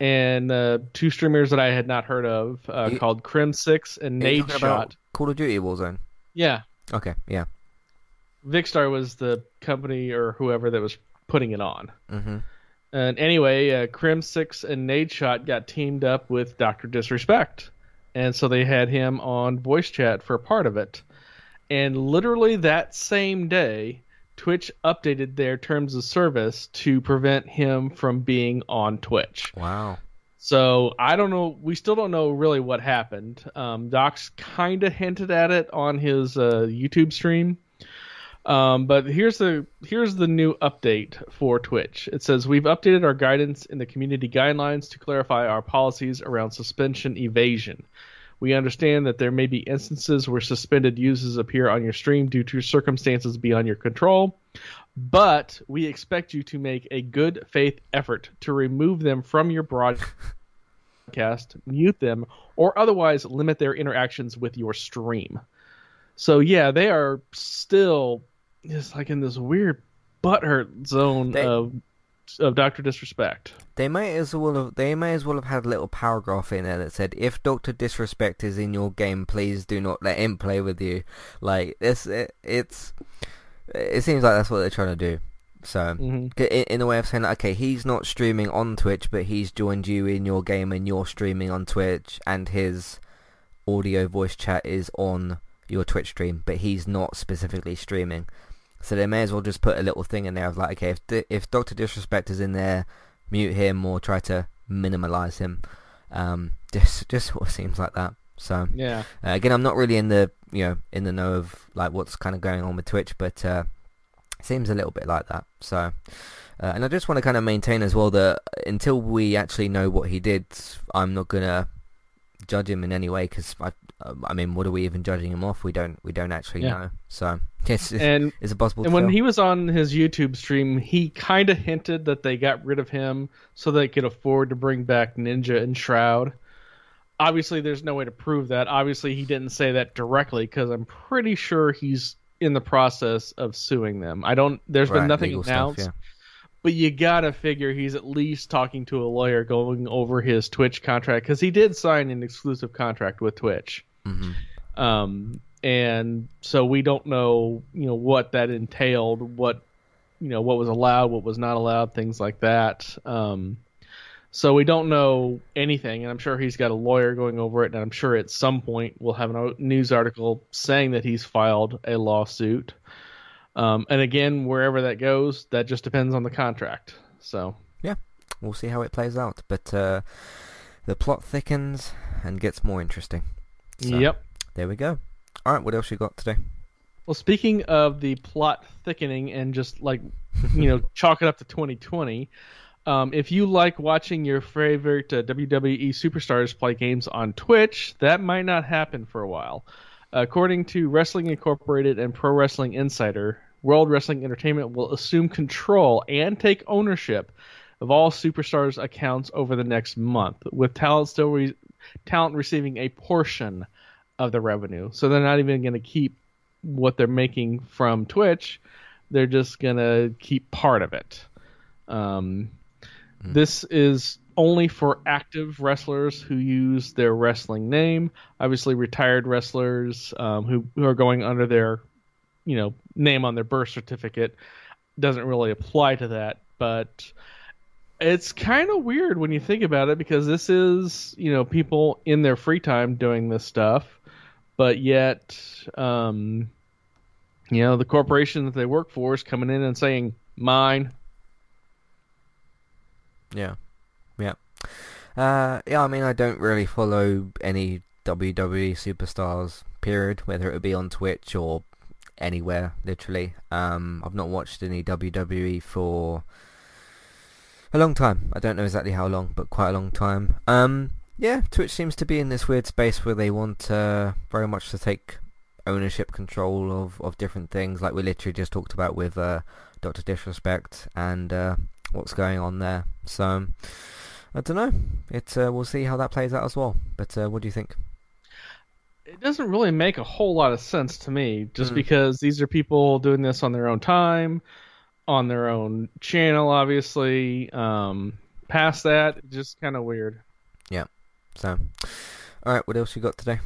and uh, two streamers that I had not heard of uh, You- called Crimsix and Nadeshot. Call of Duty Warzone. Yeah, Okay, yeah. Vikkstar was the company or whoever that was putting it on. hmm And anyway, uh, Crimsix and Nadeshot got teamed up with Doctor Disrespect, and so they had him on voice chat for part of it. And literally that same day, Twitch updated their terms of service to prevent him from being on Twitch. Wow. So I don't know. We still don't know really what happened. Um, Doc's kind of hinted at it on his uh, YouTube stream. Um, but here's the here's the new update for Twitch. It says we've updated our guidance in the community guidelines to clarify our policies around suspension evasion. We understand that there may be instances where suspended users appear on your stream due to circumstances beyond your control, but we expect you to make a good faith effort to remove them from your broadcast, mute them, or otherwise limit their interactions with your stream. So yeah, they are still just like in this weird butthurt zone They- of of Doctor Disrespect. They might as well have. They may as well have had a little paragraph in there that said, "If Doctor Disrespect is in your game, please do not let him play with you." Like this, it, it's. It seems like that's what they're trying to do. So Mhm. i- in a way of saying, that, okay, he's not streaming on Twitch, but he's joined you in your game and you're streaming on Twitch, and his audio voice chat is on your Twitch stream, but he's not specifically streaming. So they may as well just put a little thing in there of like, okay, if if Doctor Disrespect is in there, mute him or try to minimalize him. Um, just just sort of seems like that. So Yeah. uh, again, I'm not really in the you know in the know of like what's kind of going on with Twitch, but uh, seems a little bit like that. So, uh, and I just want to kind of maintain as well that until we actually know what he did, I'm not gonna judge him in any way because I, I mean, what are we even judging him off? We don't we don't actually Yeah. know. So it's, And it's impossible. and to when tell. he was on his YouTube stream, he kind of hinted that they got rid of him so they could afford to bring back Ninja and Shroud. Obviously, there's no way to prove that. Obviously, he didn't say that directly because I'm pretty sure he's in the process of suing them. I don't. There's Right, been nothing legal stuff, announced, yeah. but you gotta figure he's at least talking to a lawyer, going over his Twitch contract because he did sign an exclusive contract with Twitch. Mhm. Um, and so we don't know, you know, what that entailed, what, you know, what was allowed, what was not allowed, things like that. Um, so we don't know anything, and I'm sure he's got a lawyer going over it, and I'm sure at some point we'll have a news article saying that he's filed a lawsuit. Um, and again, wherever that goes, that just depends on the contract. So Yeah. We'll see how it plays out, but uh, the plot thickens and gets more interesting. So, yep. There we go. All right, what else you got today? Well, speaking of the plot thickening and just like, you know, chalk it up to 2020, um, if you like watching your favorite uh, WWE superstars play games on Twitch, that might not happen for a while. According to Wrestling Incorporated and Pro Wrestling Insider, World Wrestling Entertainment will assume control and take ownership of all superstars' accounts over the next month, with talent still re- talent receiving a portion of the revenue. So they're not even going to keep what they're making from Twitch. They're just going to keep part of it. Um, This is only for active wrestlers who use their wrestling name. Obviously, retired wrestlers um, who who are going under their, you know, name on their birth certificate doesn't really apply to that. But it's kind of weird when you think about it because this is, you know, people in their free time doing this stuff, but yet, um, you know, the corporation that they work for is coming in and saying, mine. Yeah, yeah, uh, yeah. I mean, I don't really follow any WWE superstars. Period. Whether it be on Twitch or anywhere, literally. Um, I've not watched any WWE for a long time. I don't know exactly how long, but quite a long time. Um, yeah, Twitch seems to be in this weird space where they want uh, very much to take ownership control of, of different things, like we literally just talked about with uh, Doctor Disrespect and uh, what's going on there. So I don't know. It uh, we'll see how that plays out as well. But uh, what do you think? It doesn't really make a whole lot of sense to me, just Mm. because these are people doing this on their own time, on their own channel, obviously. Um, past that, just kind of weird. So, all right, what else you got today?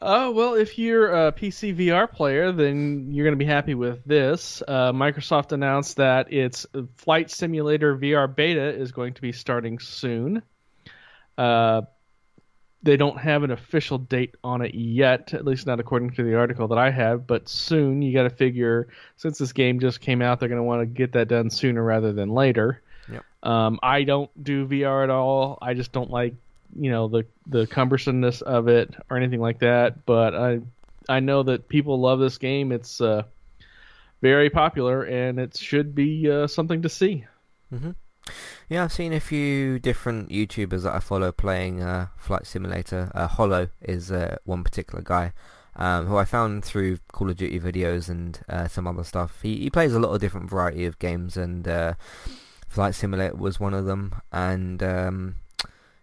Uh, well, if you're a PC VR player, then you're going to be happy with this. Uh, Microsoft announced that its Flight Simulator VR beta is going to be starting soon. Uh, they don't have an official date on it yet, at least not according to the article that I have, but soon. You got to figure, since this game just came out, they're going to want to get that done sooner rather than later. Yep. Um, I don't do VR at all. I just don't like, you know, the the cumbersomeness of it or anything like that. But I I know that people love this game. It's uh, very popular, and it should be uh, something to see. Mm-hmm. Yeah, I've seen a few different YouTubers that I follow playing uh, Flight Simulator. Uh, Hollow is uh, one particular guy um, who I found through Call of Duty videos and uh, some other stuff. He, he plays a lot of different variety of games, and uh, Flight Simulator was one of them. And um,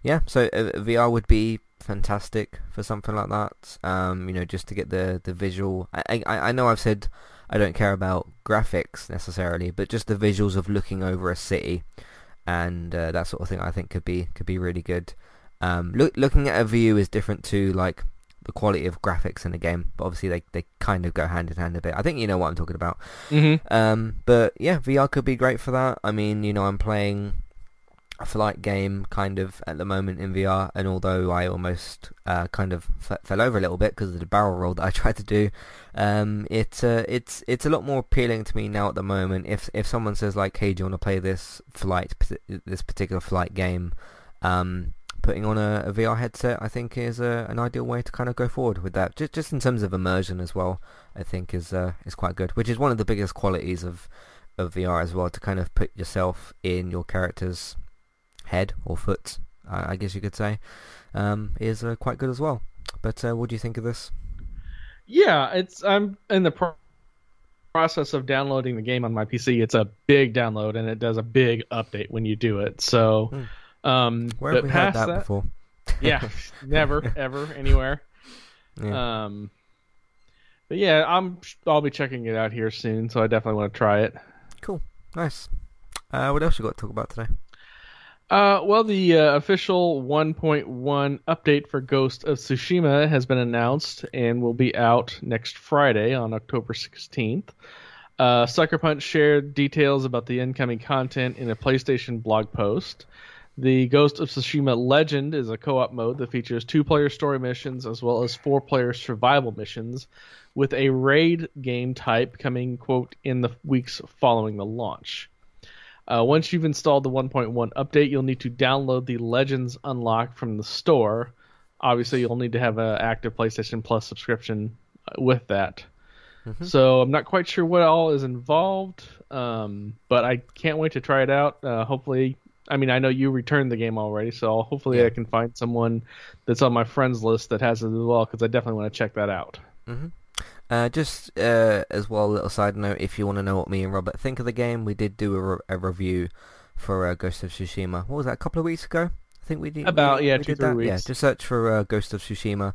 yeah, so uh, VR would be fantastic for something like that. Um, you know, just to get the the visual. I, I I know I've said I don't care about graphics necessarily, but just the visuals of looking over a city and uh, that sort of thing I think could be could be really good. Um, look, looking at a view is different to like the quality of graphics in the game, but obviously they, they kind of go hand in hand a bit. I think you know what I'm talking about. Mm-hmm. Um, but yeah, VR could be great for that. I mean, you know, I'm playing a flight game kind of at the moment in VR, and although I almost uh, kind of f- fell over a little bit because of the barrel roll that I tried to do, um, it uh, it's it's a lot more appealing to me now at the moment. If if someone says like, "Hey, do you want to play this flight this particular flight game?" Um, putting on a, a, VR headset, I think, is a, an ideal way to kind of go forward with that. Just just in terms of immersion as well, I think is uh, is quite good. Which is one of the biggest qualities of of VR as well, to kind of put yourself in your character's head or foot, I guess you could say, um, is uh, quite good as well. But uh, what do you think of this? Yeah, it's I'm in the pro- process of downloading the game on my PC. It's a big download and it does a big update when you do it. So, Hmm. Um, Where have we heard past that, before? yeah, never ever anywhere. Yeah. Um, but yeah, I'm I'll be checking it out here soon, so I definitely want to try it. Cool, nice. Uh, what else you got to talk about today? Uh, well, the uh, official 1.1 update for Ghost of Tsushima has been announced and will be out next Friday on October 16th. Uh, Sucker Punch shared details about the incoming content in a PlayStation blog post. The Ghost of Tsushima Legend is a co op mode that features two player story missions as well as four player survival missions, with a raid game type coming, quote, in the weeks following the launch. Uh, once you've installed the 1.1 update, you'll need to download the Legends Unlock from the store. Obviously, you'll need to have an active PlayStation Plus subscription uh, with that. So I'm not quite sure what all is involved, um, but I can't wait to try it out. Uh, hopefully, I mean I know you returned the game already, so hopefully I can find someone that's on my friends list that has it as well, because I definitely want to check that out. Uh, just uh, as well, a little side note, if you want to know what me and Robert think of the game, we did do a, re- a review for uh, Ghost of Tsushima. What was that, a couple of weeks ago? I think we did. About, we, yeah, we two, did three that. Yeah, just search for uh, Ghost of Tsushima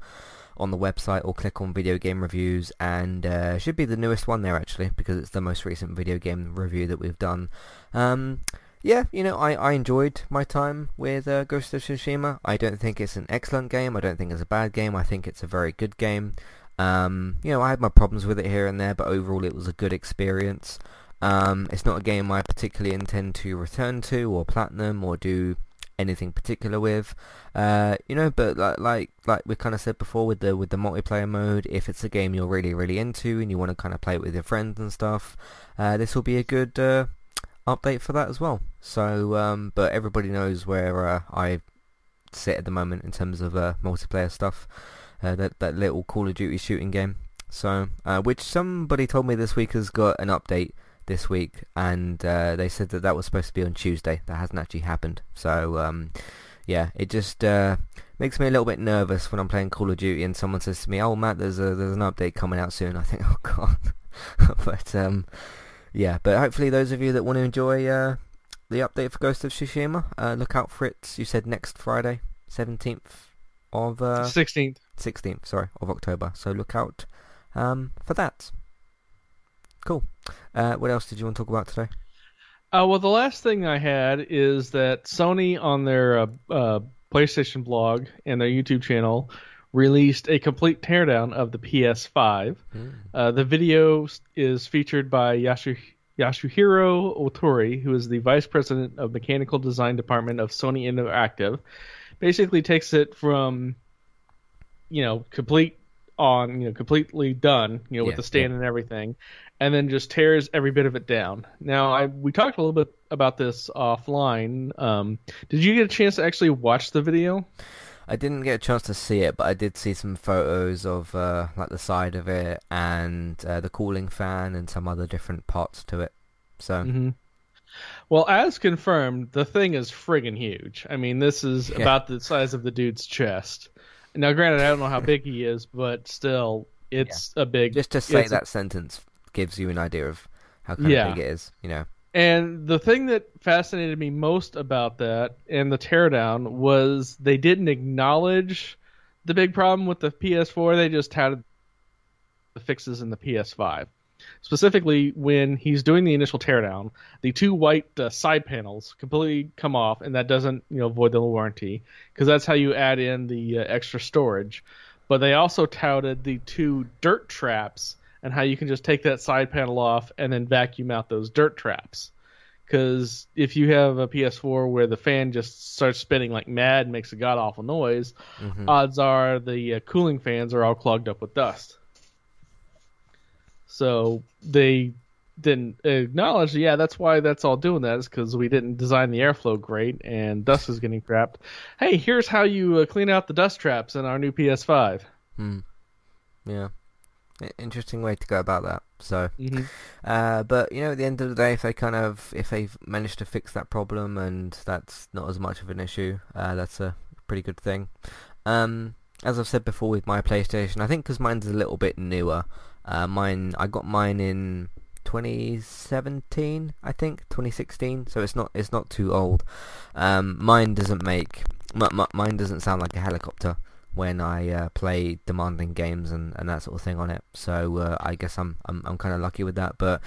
on the website or click on video game reviews and uh, should be the newest one there actually because it's the most recent video game review that we've done. Um, yeah, you know, I, I enjoyed my time with uh, Ghost of Tsushima. I don't think it's an excellent game. I don't think it's a bad game. I think it's a very good game. Um, you know, I had my problems with it here and there, but overall it was a good experience. Um, it's not a game I particularly intend to return to or platinum or do anything particular with. Uh, you know, but like like like we kind of said before with the with the multiplayer mode, if it's a game you're really really into and you want to kind of play it with your friends and stuff, uh, this will be a good uh, update for that as well. So, um, but everybody knows where uh, I sit at the moment in terms of uh, multiplayer stuff. Uh, that that little Call of Duty shooting game. So, uh, which somebody told me this week has got an update this week, and uh, they said that that was supposed to be on Tuesday. That hasn't actually happened. So, um, yeah, it just uh, makes me a little bit nervous when I'm playing Call of Duty and someone says to me, "Oh, Matt, there's a there's an update coming out soon." I think, "Oh God," but um, yeah. But hopefully, those of you that want to enjoy uh, the update for Ghost of Tsushima, uh, look out for it. You said next Friday, seventeenth of uh, 16th. 16th, sorry, of October. So look out um, for that. Cool. Uh, what else did you want to talk about today? Uh, well, the last thing I had is that Sony on their uh, uh, PlayStation blog and their YouTube channel released a complete teardown of the PS5. Uh, the video is featured by Yasu- Yasuhiro Ootori, who is the vice president of mechanical design department of Sony Interactive. Basically, takes it from you know complete on you know completely done you know with the stand and everything and then just tears every bit of it down. Now i we talked a little bit about this offline. Um did you get a chance to actually watch the video I didn't get a chance to see it, but I did see some photos of uh, like the side of it and uh, the cooling fan and some other different parts to it. So hmm well as confirmed the thing is friggin' huge i mean this is Yeah. about the size of the dude's chest now granted i don't know how big he is but still it's a big just to say it's a- that sentence gives you an idea of how kind Yeah. of big it is. You know. And the thing that fascinated me most about that and the teardown was they didn't acknowledge the big problem with the PS4. They just touted the fixes in the PS5. Specifically, when he's doing the initial teardown, the two white uh, side panels completely come off, and that doesn't, you know, void the warranty because that's how you add in the uh, extra storage. but they also touted the two dirt traps and how you can just take that side panel off and then vacuum out those dirt traps. Because if you have a PS4 where the fan just starts spinning like mad and makes a god awful noise, Mhm. odds are the uh, cooling fans are all clogged up with dust. So they didn't acknowledge, yeah, that's why that's all doing that is because we didn't design the airflow great and dust is getting trapped. Hey, here's how you uh, clean out the dust traps in our new PS5. Hmm. Yeah. Interesting way to go about that. So, Mhm. uh, but you know, at the end of the day, if they kind of if they've managed to fix that problem and that's not as much of an issue, uh, that's a pretty good thing. Um, as I've said before with my PlayStation, I think because mine's a little bit newer. Uh, mine, I got mine in 2017, I think 2016. So it's not it's not too old. Um, mine doesn't make m- m- mine doesn't sound like a helicopter when I uh, play demanding games and, and that sort of thing on it. So uh, I guess I'm I'm I'm kind of lucky with that. But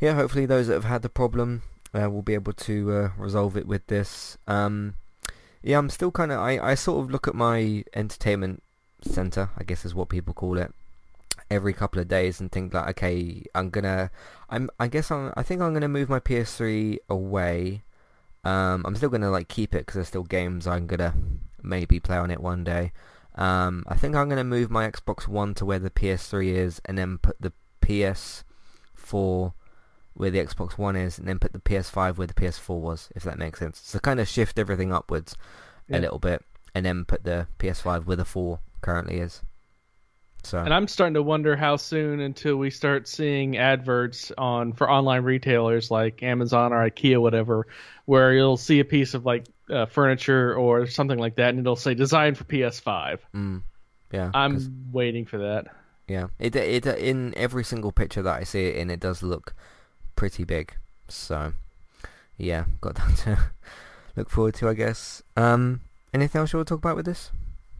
yeah, hopefully those that have had the problem uh, will be able to uh, resolve it with this. Um, yeah, I'm still kind of I I sort of look at my entertainment center, I guess is what people call it, every couple of days and think like, okay, I'm gonna, I'm I guess I'm I think I'm gonna move my PS3 away. Um, I'm still gonna like keep it because there's still games I'm gonna maybe play on it one day. Um, I think I'm gonna move my Xbox One to where the PS3 is, and then put the PS4 where the Xbox One is, and then put the PS5 where the PS4 was, if that makes sense. So kind of shift everything upwards Yeah. a little bit, and then put the PS5 where the 4 currently is. So And I'm starting to wonder how soon until we start seeing adverts on for online retailers like Amazon or IKEA, whatever, where you'll see a piece of like uh, furniture or something like that, and it'll say designed for PS5. mm, yeah, 'cause- I'm waiting for that. Yeah, it it in every single picture that I see it in, it does look pretty big. So, yeah, got that to look forward to, I guess. Um, anything else you want to talk about with this?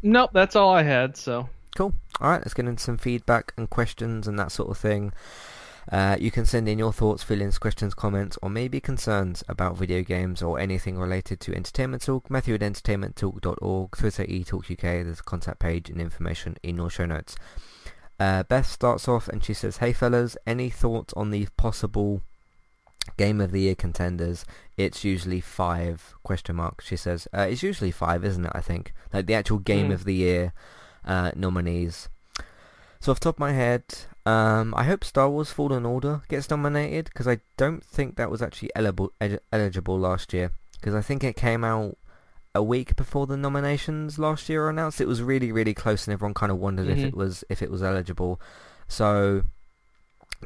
Nope, that's all I had. So Cool. All right, let's get into some feedback and questions and that sort of thing. Uh, you can send in your thoughts, feelings, questions, comments, or maybe concerns about video games or anything related to Entertainment Talk. Matthew at entertainmenttalk.org, Twitter eTalkUK. There's a contact page and information in your show notes. Uh, Beth starts off and she says, "Hey fellas, any thoughts on the possible Game of the Year contenders? It's usually five question mark." She says, uh, "It's usually five, isn't it? I think like the actual Game Mm. of the Year uh, nominees." So off the top of my head, um, I hope Star Wars Fallen Order gets nominated because I don't think that was actually eligible elig- eligible last year because I think it came out a week before the nominations last year were announced. It was really really close and everyone kind of wondered if Mhm. it was if it was eligible. So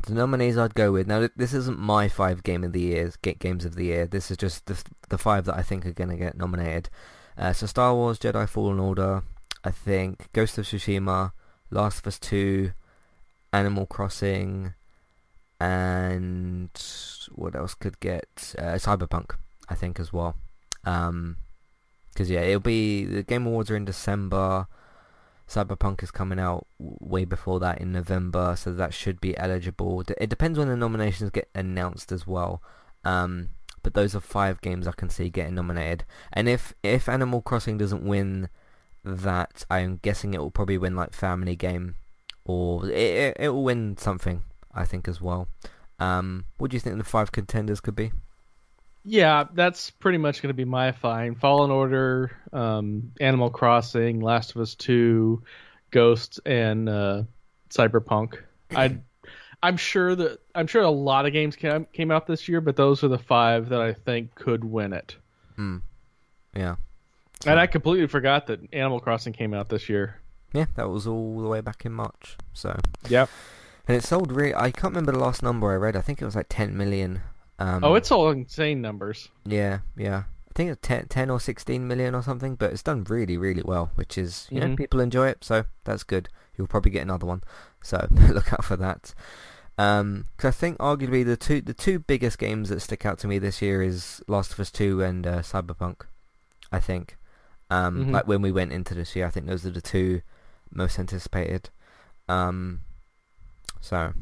the nominees I'd go with now. This isn't my five game of the years get games of the year. This is just the the five that I think are going to get nominated. Uh, so Star Wars Jedi Fallen Order, I think Ghost of Tsushima, Last of Us Two, Animal Crossing, and what else could get uh, Cyberpunk? I think as well. Um 'cause yeah, it'll be the Game Awards are in December. Cyberpunk is coming out way before that in November, so that should be eligible. It depends when the nominations get announced as well. Um, but those are five games I can see getting nominated. And if if Animal Crossing doesn't win that, I'm guessing it will probably win like Family Game, or it it, it will win something. I think as well. Um, what do you think the five contenders could be? yeah, that's pretty much going to be my fine. Fallen Order, um, Animal Crossing, Last of Us Two, Ghost, and uh, Cyberpunk. I, I'm sure that I'm sure a lot of games came came out this year, but those are the five that I think could win it. Hmm. Yeah. And I completely forgot that Animal Crossing came out this year. Yeah, that was all the way back in March. So. Yep. And it sold really. I can't remember the last number I read. I think it was like 10 million. Um, oh, it's all insane numbers. Yeah, yeah. I think it's 10, 10 or 16 million or something, but it's done really, really well, which is, you know, Mhm. people enjoy it, so that's good. You'll probably get another one, so look out for that. Um 'cause I think arguably the two the two biggest games that stick out to me this year is Last of Us 2 and uh, Cyberpunk. I think, um, Mhm. like when we went into this year, I think those are the two most anticipated. Um, so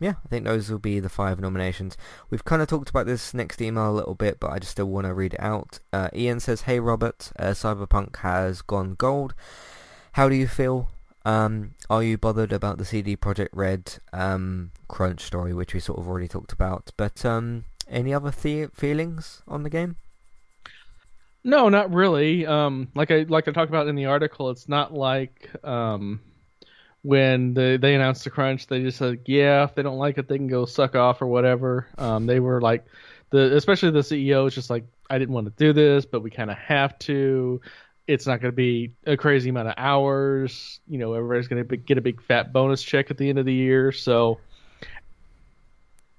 yeah, I think those will be the five nominations. We've kind of talked about this next email a little bit, but I just still want to read it out. Uh, Ian says, "Hey Robert, uh, Cyberpunk has gone gold. How do you feel Um, are you bothered about the CD Projekt Red um, crunch story, which we sort of already talked about? But um, any other the- feelings on the game? No, not really. Um, like I like I talked about in the article, it's not like um, when the, they announced the crunch, they just said, yeah, if they don't like it, they can go suck off or whatever. Um, they were like, the especially the CEO is just like, I didn't want to do this, but we kind of have to. It's not going to be a crazy amount of hours. You know, everybody's going to get a big fat bonus check at the end of the year. So,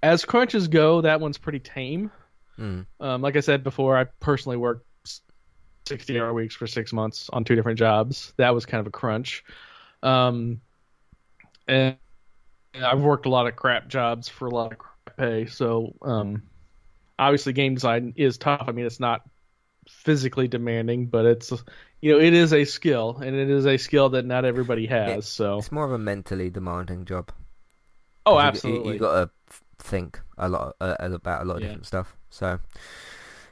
as crunches go, that one's pretty tame. Mm. Um, like I said before, I personally worked 60 hour weeks for six months on two different jobs. That was kind of a crunch. Um, and I've worked a lot of crap jobs for a lot of crap pay. So, um, obviously game design is tough. I mean, it's not physically demanding, but it's, you know, it is a skill and it is a skill that not everybody has. So, It's more of a mentally demanding job. oh, You- you- absolutely. You, got to think a lot uh, about a lot of Yeah. different stuff. So,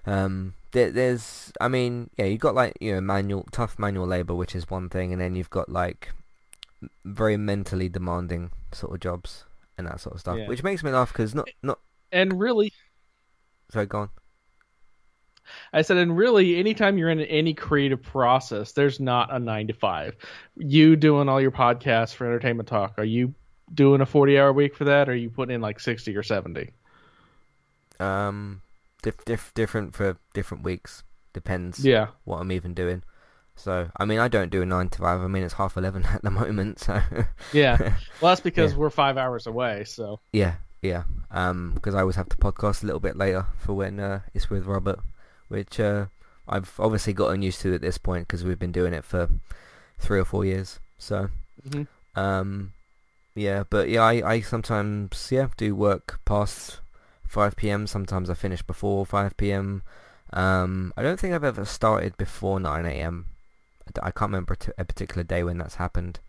um, there, there's, I mean, yeah, you got like you know manual, tough manual labor, which is one thing, and then you've got like very mentally demanding sort of jobs and that sort of stuff, Yeah. which makes me laugh because not not. and really, Sorry, go on. I said, and really, anytime you're in any creative process, there's not a nine to five. You doing all your podcasts for entertainment talk, are you doing a 40 hour week for that, or are you putting in like 60 or 70? Um, diff, diff, different for different weeks. Depends. Yeah. what I'm even doing. So, I mean, I don't do a nine to five. I mean, it's half eleven at the moment. So, Yeah. Well, that's because Yeah. we're five hours away. So, yeah, yeah. Um, because I always have to podcast a little bit later for when uh, it's with Robert, which uh, I've obviously gotten used to at this point because we've been doing it for three or four years. So, Mhm. um, yeah. But yeah, I, I sometimes yeah do work past five p.m. Sometimes I finish before five p.m. Um, I don't think I've ever started before nine a.m. I can't remember a particular day when that's happened.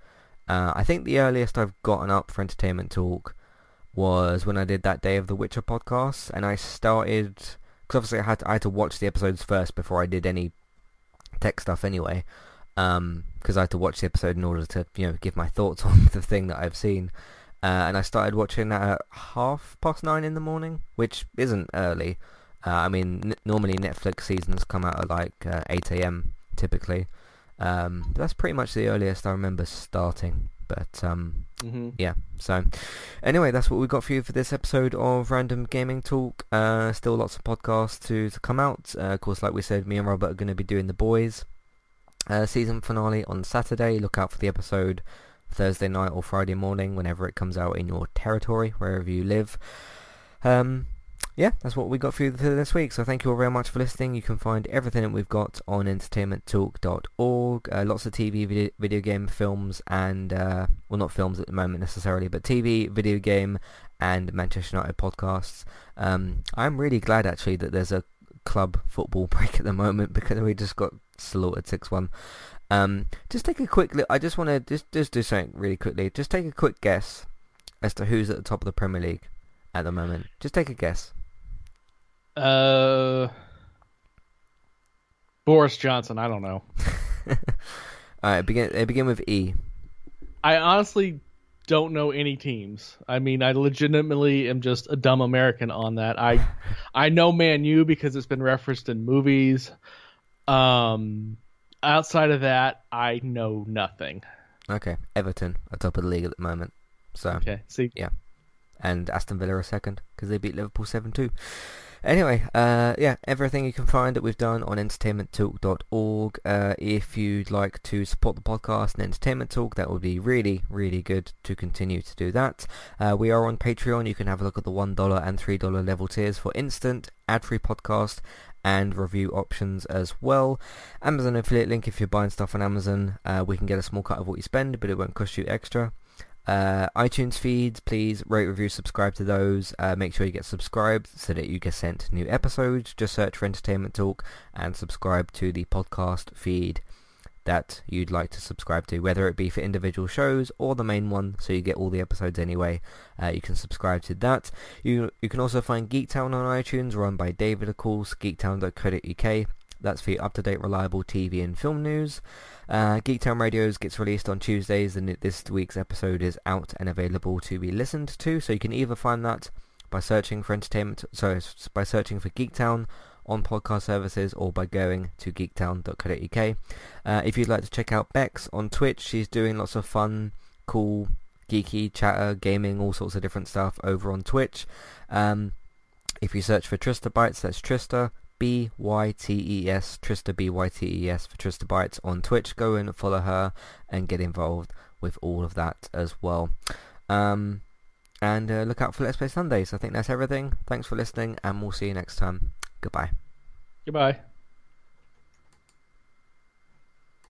Uh, I think the earliest I've gotten up for entertainment talk was when I did that day of the Witcher podcast, and I started because obviously I had to, I had to watch the episodes first before I did any tech stuff anyway, because I had to watch the episode in order to you know give my thoughts on the thing that I've seen. Uh, and I started watching that at half past nine in the morning, which isn't early. Uh, I mean, n- normally Netflix seasons come out at like uh, 8 a.m. typically. Um, that's pretty much the earliest I remember starting. But um, mhm. yeah, so anyway, that's what we got for you for this episode of Random Gaming Talk. Uh, still lots of podcasts to, to come out. Uh, of course, like we said, me and Robert are going to be doing The Boys uh, season finale on Saturday. Look out for the episode Thursday night or Friday morning, whenever it comes out in your territory, wherever you live. Um, yeah, that's what we got for you this week. So thank you all very much for listening. You can find everything that we've got on entertainmenttalk.org. Uh, lots of TV, video, video game, films, and uh, well, not films at the moment necessarily, but TV, video game, and Manchester United podcasts. Um, I'm really glad actually that there's a club football break at the moment because we just got slaughtered six one. Um, just take a quick look. I just want to just just do something really quickly. Just take a quick guess as to who's at the top of the Premier League at the moment. Just take a guess. Uh, Boris Johnson. I don't know. All right, begin. They begin with E. I honestly don't know any teams. I mean, I legitimately am just a dumb American on that. I I know Man U because it's been referenced in movies. Um, outside of that, I know nothing. Okay, Everton are top of the league at the moment. So Okay, see, yeah, and Aston Villa are second because they beat Liverpool 7-2. Anyway, uh, yeah, everything you can find that we've done on entertainmenttalk.org. Uh, if you'd like to support the podcast and Entertainment Talk, that would be really, really good to continue to do that. Uh, we are on Patreon. You can have a look at the $1 and $3 level tiers for instant, ad-free podcast and review options as well. Amazon affiliate link if you're buying stuff on Amazon. Uh, we can get a small cut of what you spend, but it won't cost you extra. Uh, iTunes feeds, please rate, review, subscribe to those. Uh, make sure you get subscribed so that you get sent new episodes. Just search for Entertainment Talk and subscribe to the podcast feed that you'd like to subscribe to, whether it be for individual shows or the main one, so you get all the episodes anyway. Uh, you can subscribe to that. You you can also find Geektown on iTunes, run by David, course, geektown.co.uk. That's for up-to-date, reliable TV and film news. Uh, Geektown Radios gets released on Tuesdays, and this week's episode is out and available to be listened to. So you can either find that by searching for entertainment, sorry, by searching for Geektown on podcast services or by going to geektown.co.uk. Uh, if you'd like to check out Bex on Twitch, she's doing lots of fun, cool, geeky chatter, gaming, all sorts of different stuff over on Twitch. Um, if you search for Trista Bytes, that's Trista B Y T E S Trista B Y T E S for Trista Bytes on Twitch. Go in, and follow her, and get involved with all of that as well. Um, and uh, look out for Let's Play Sundays. I think that's everything. Thanks for listening, and we'll see you next time. Goodbye. Goodbye.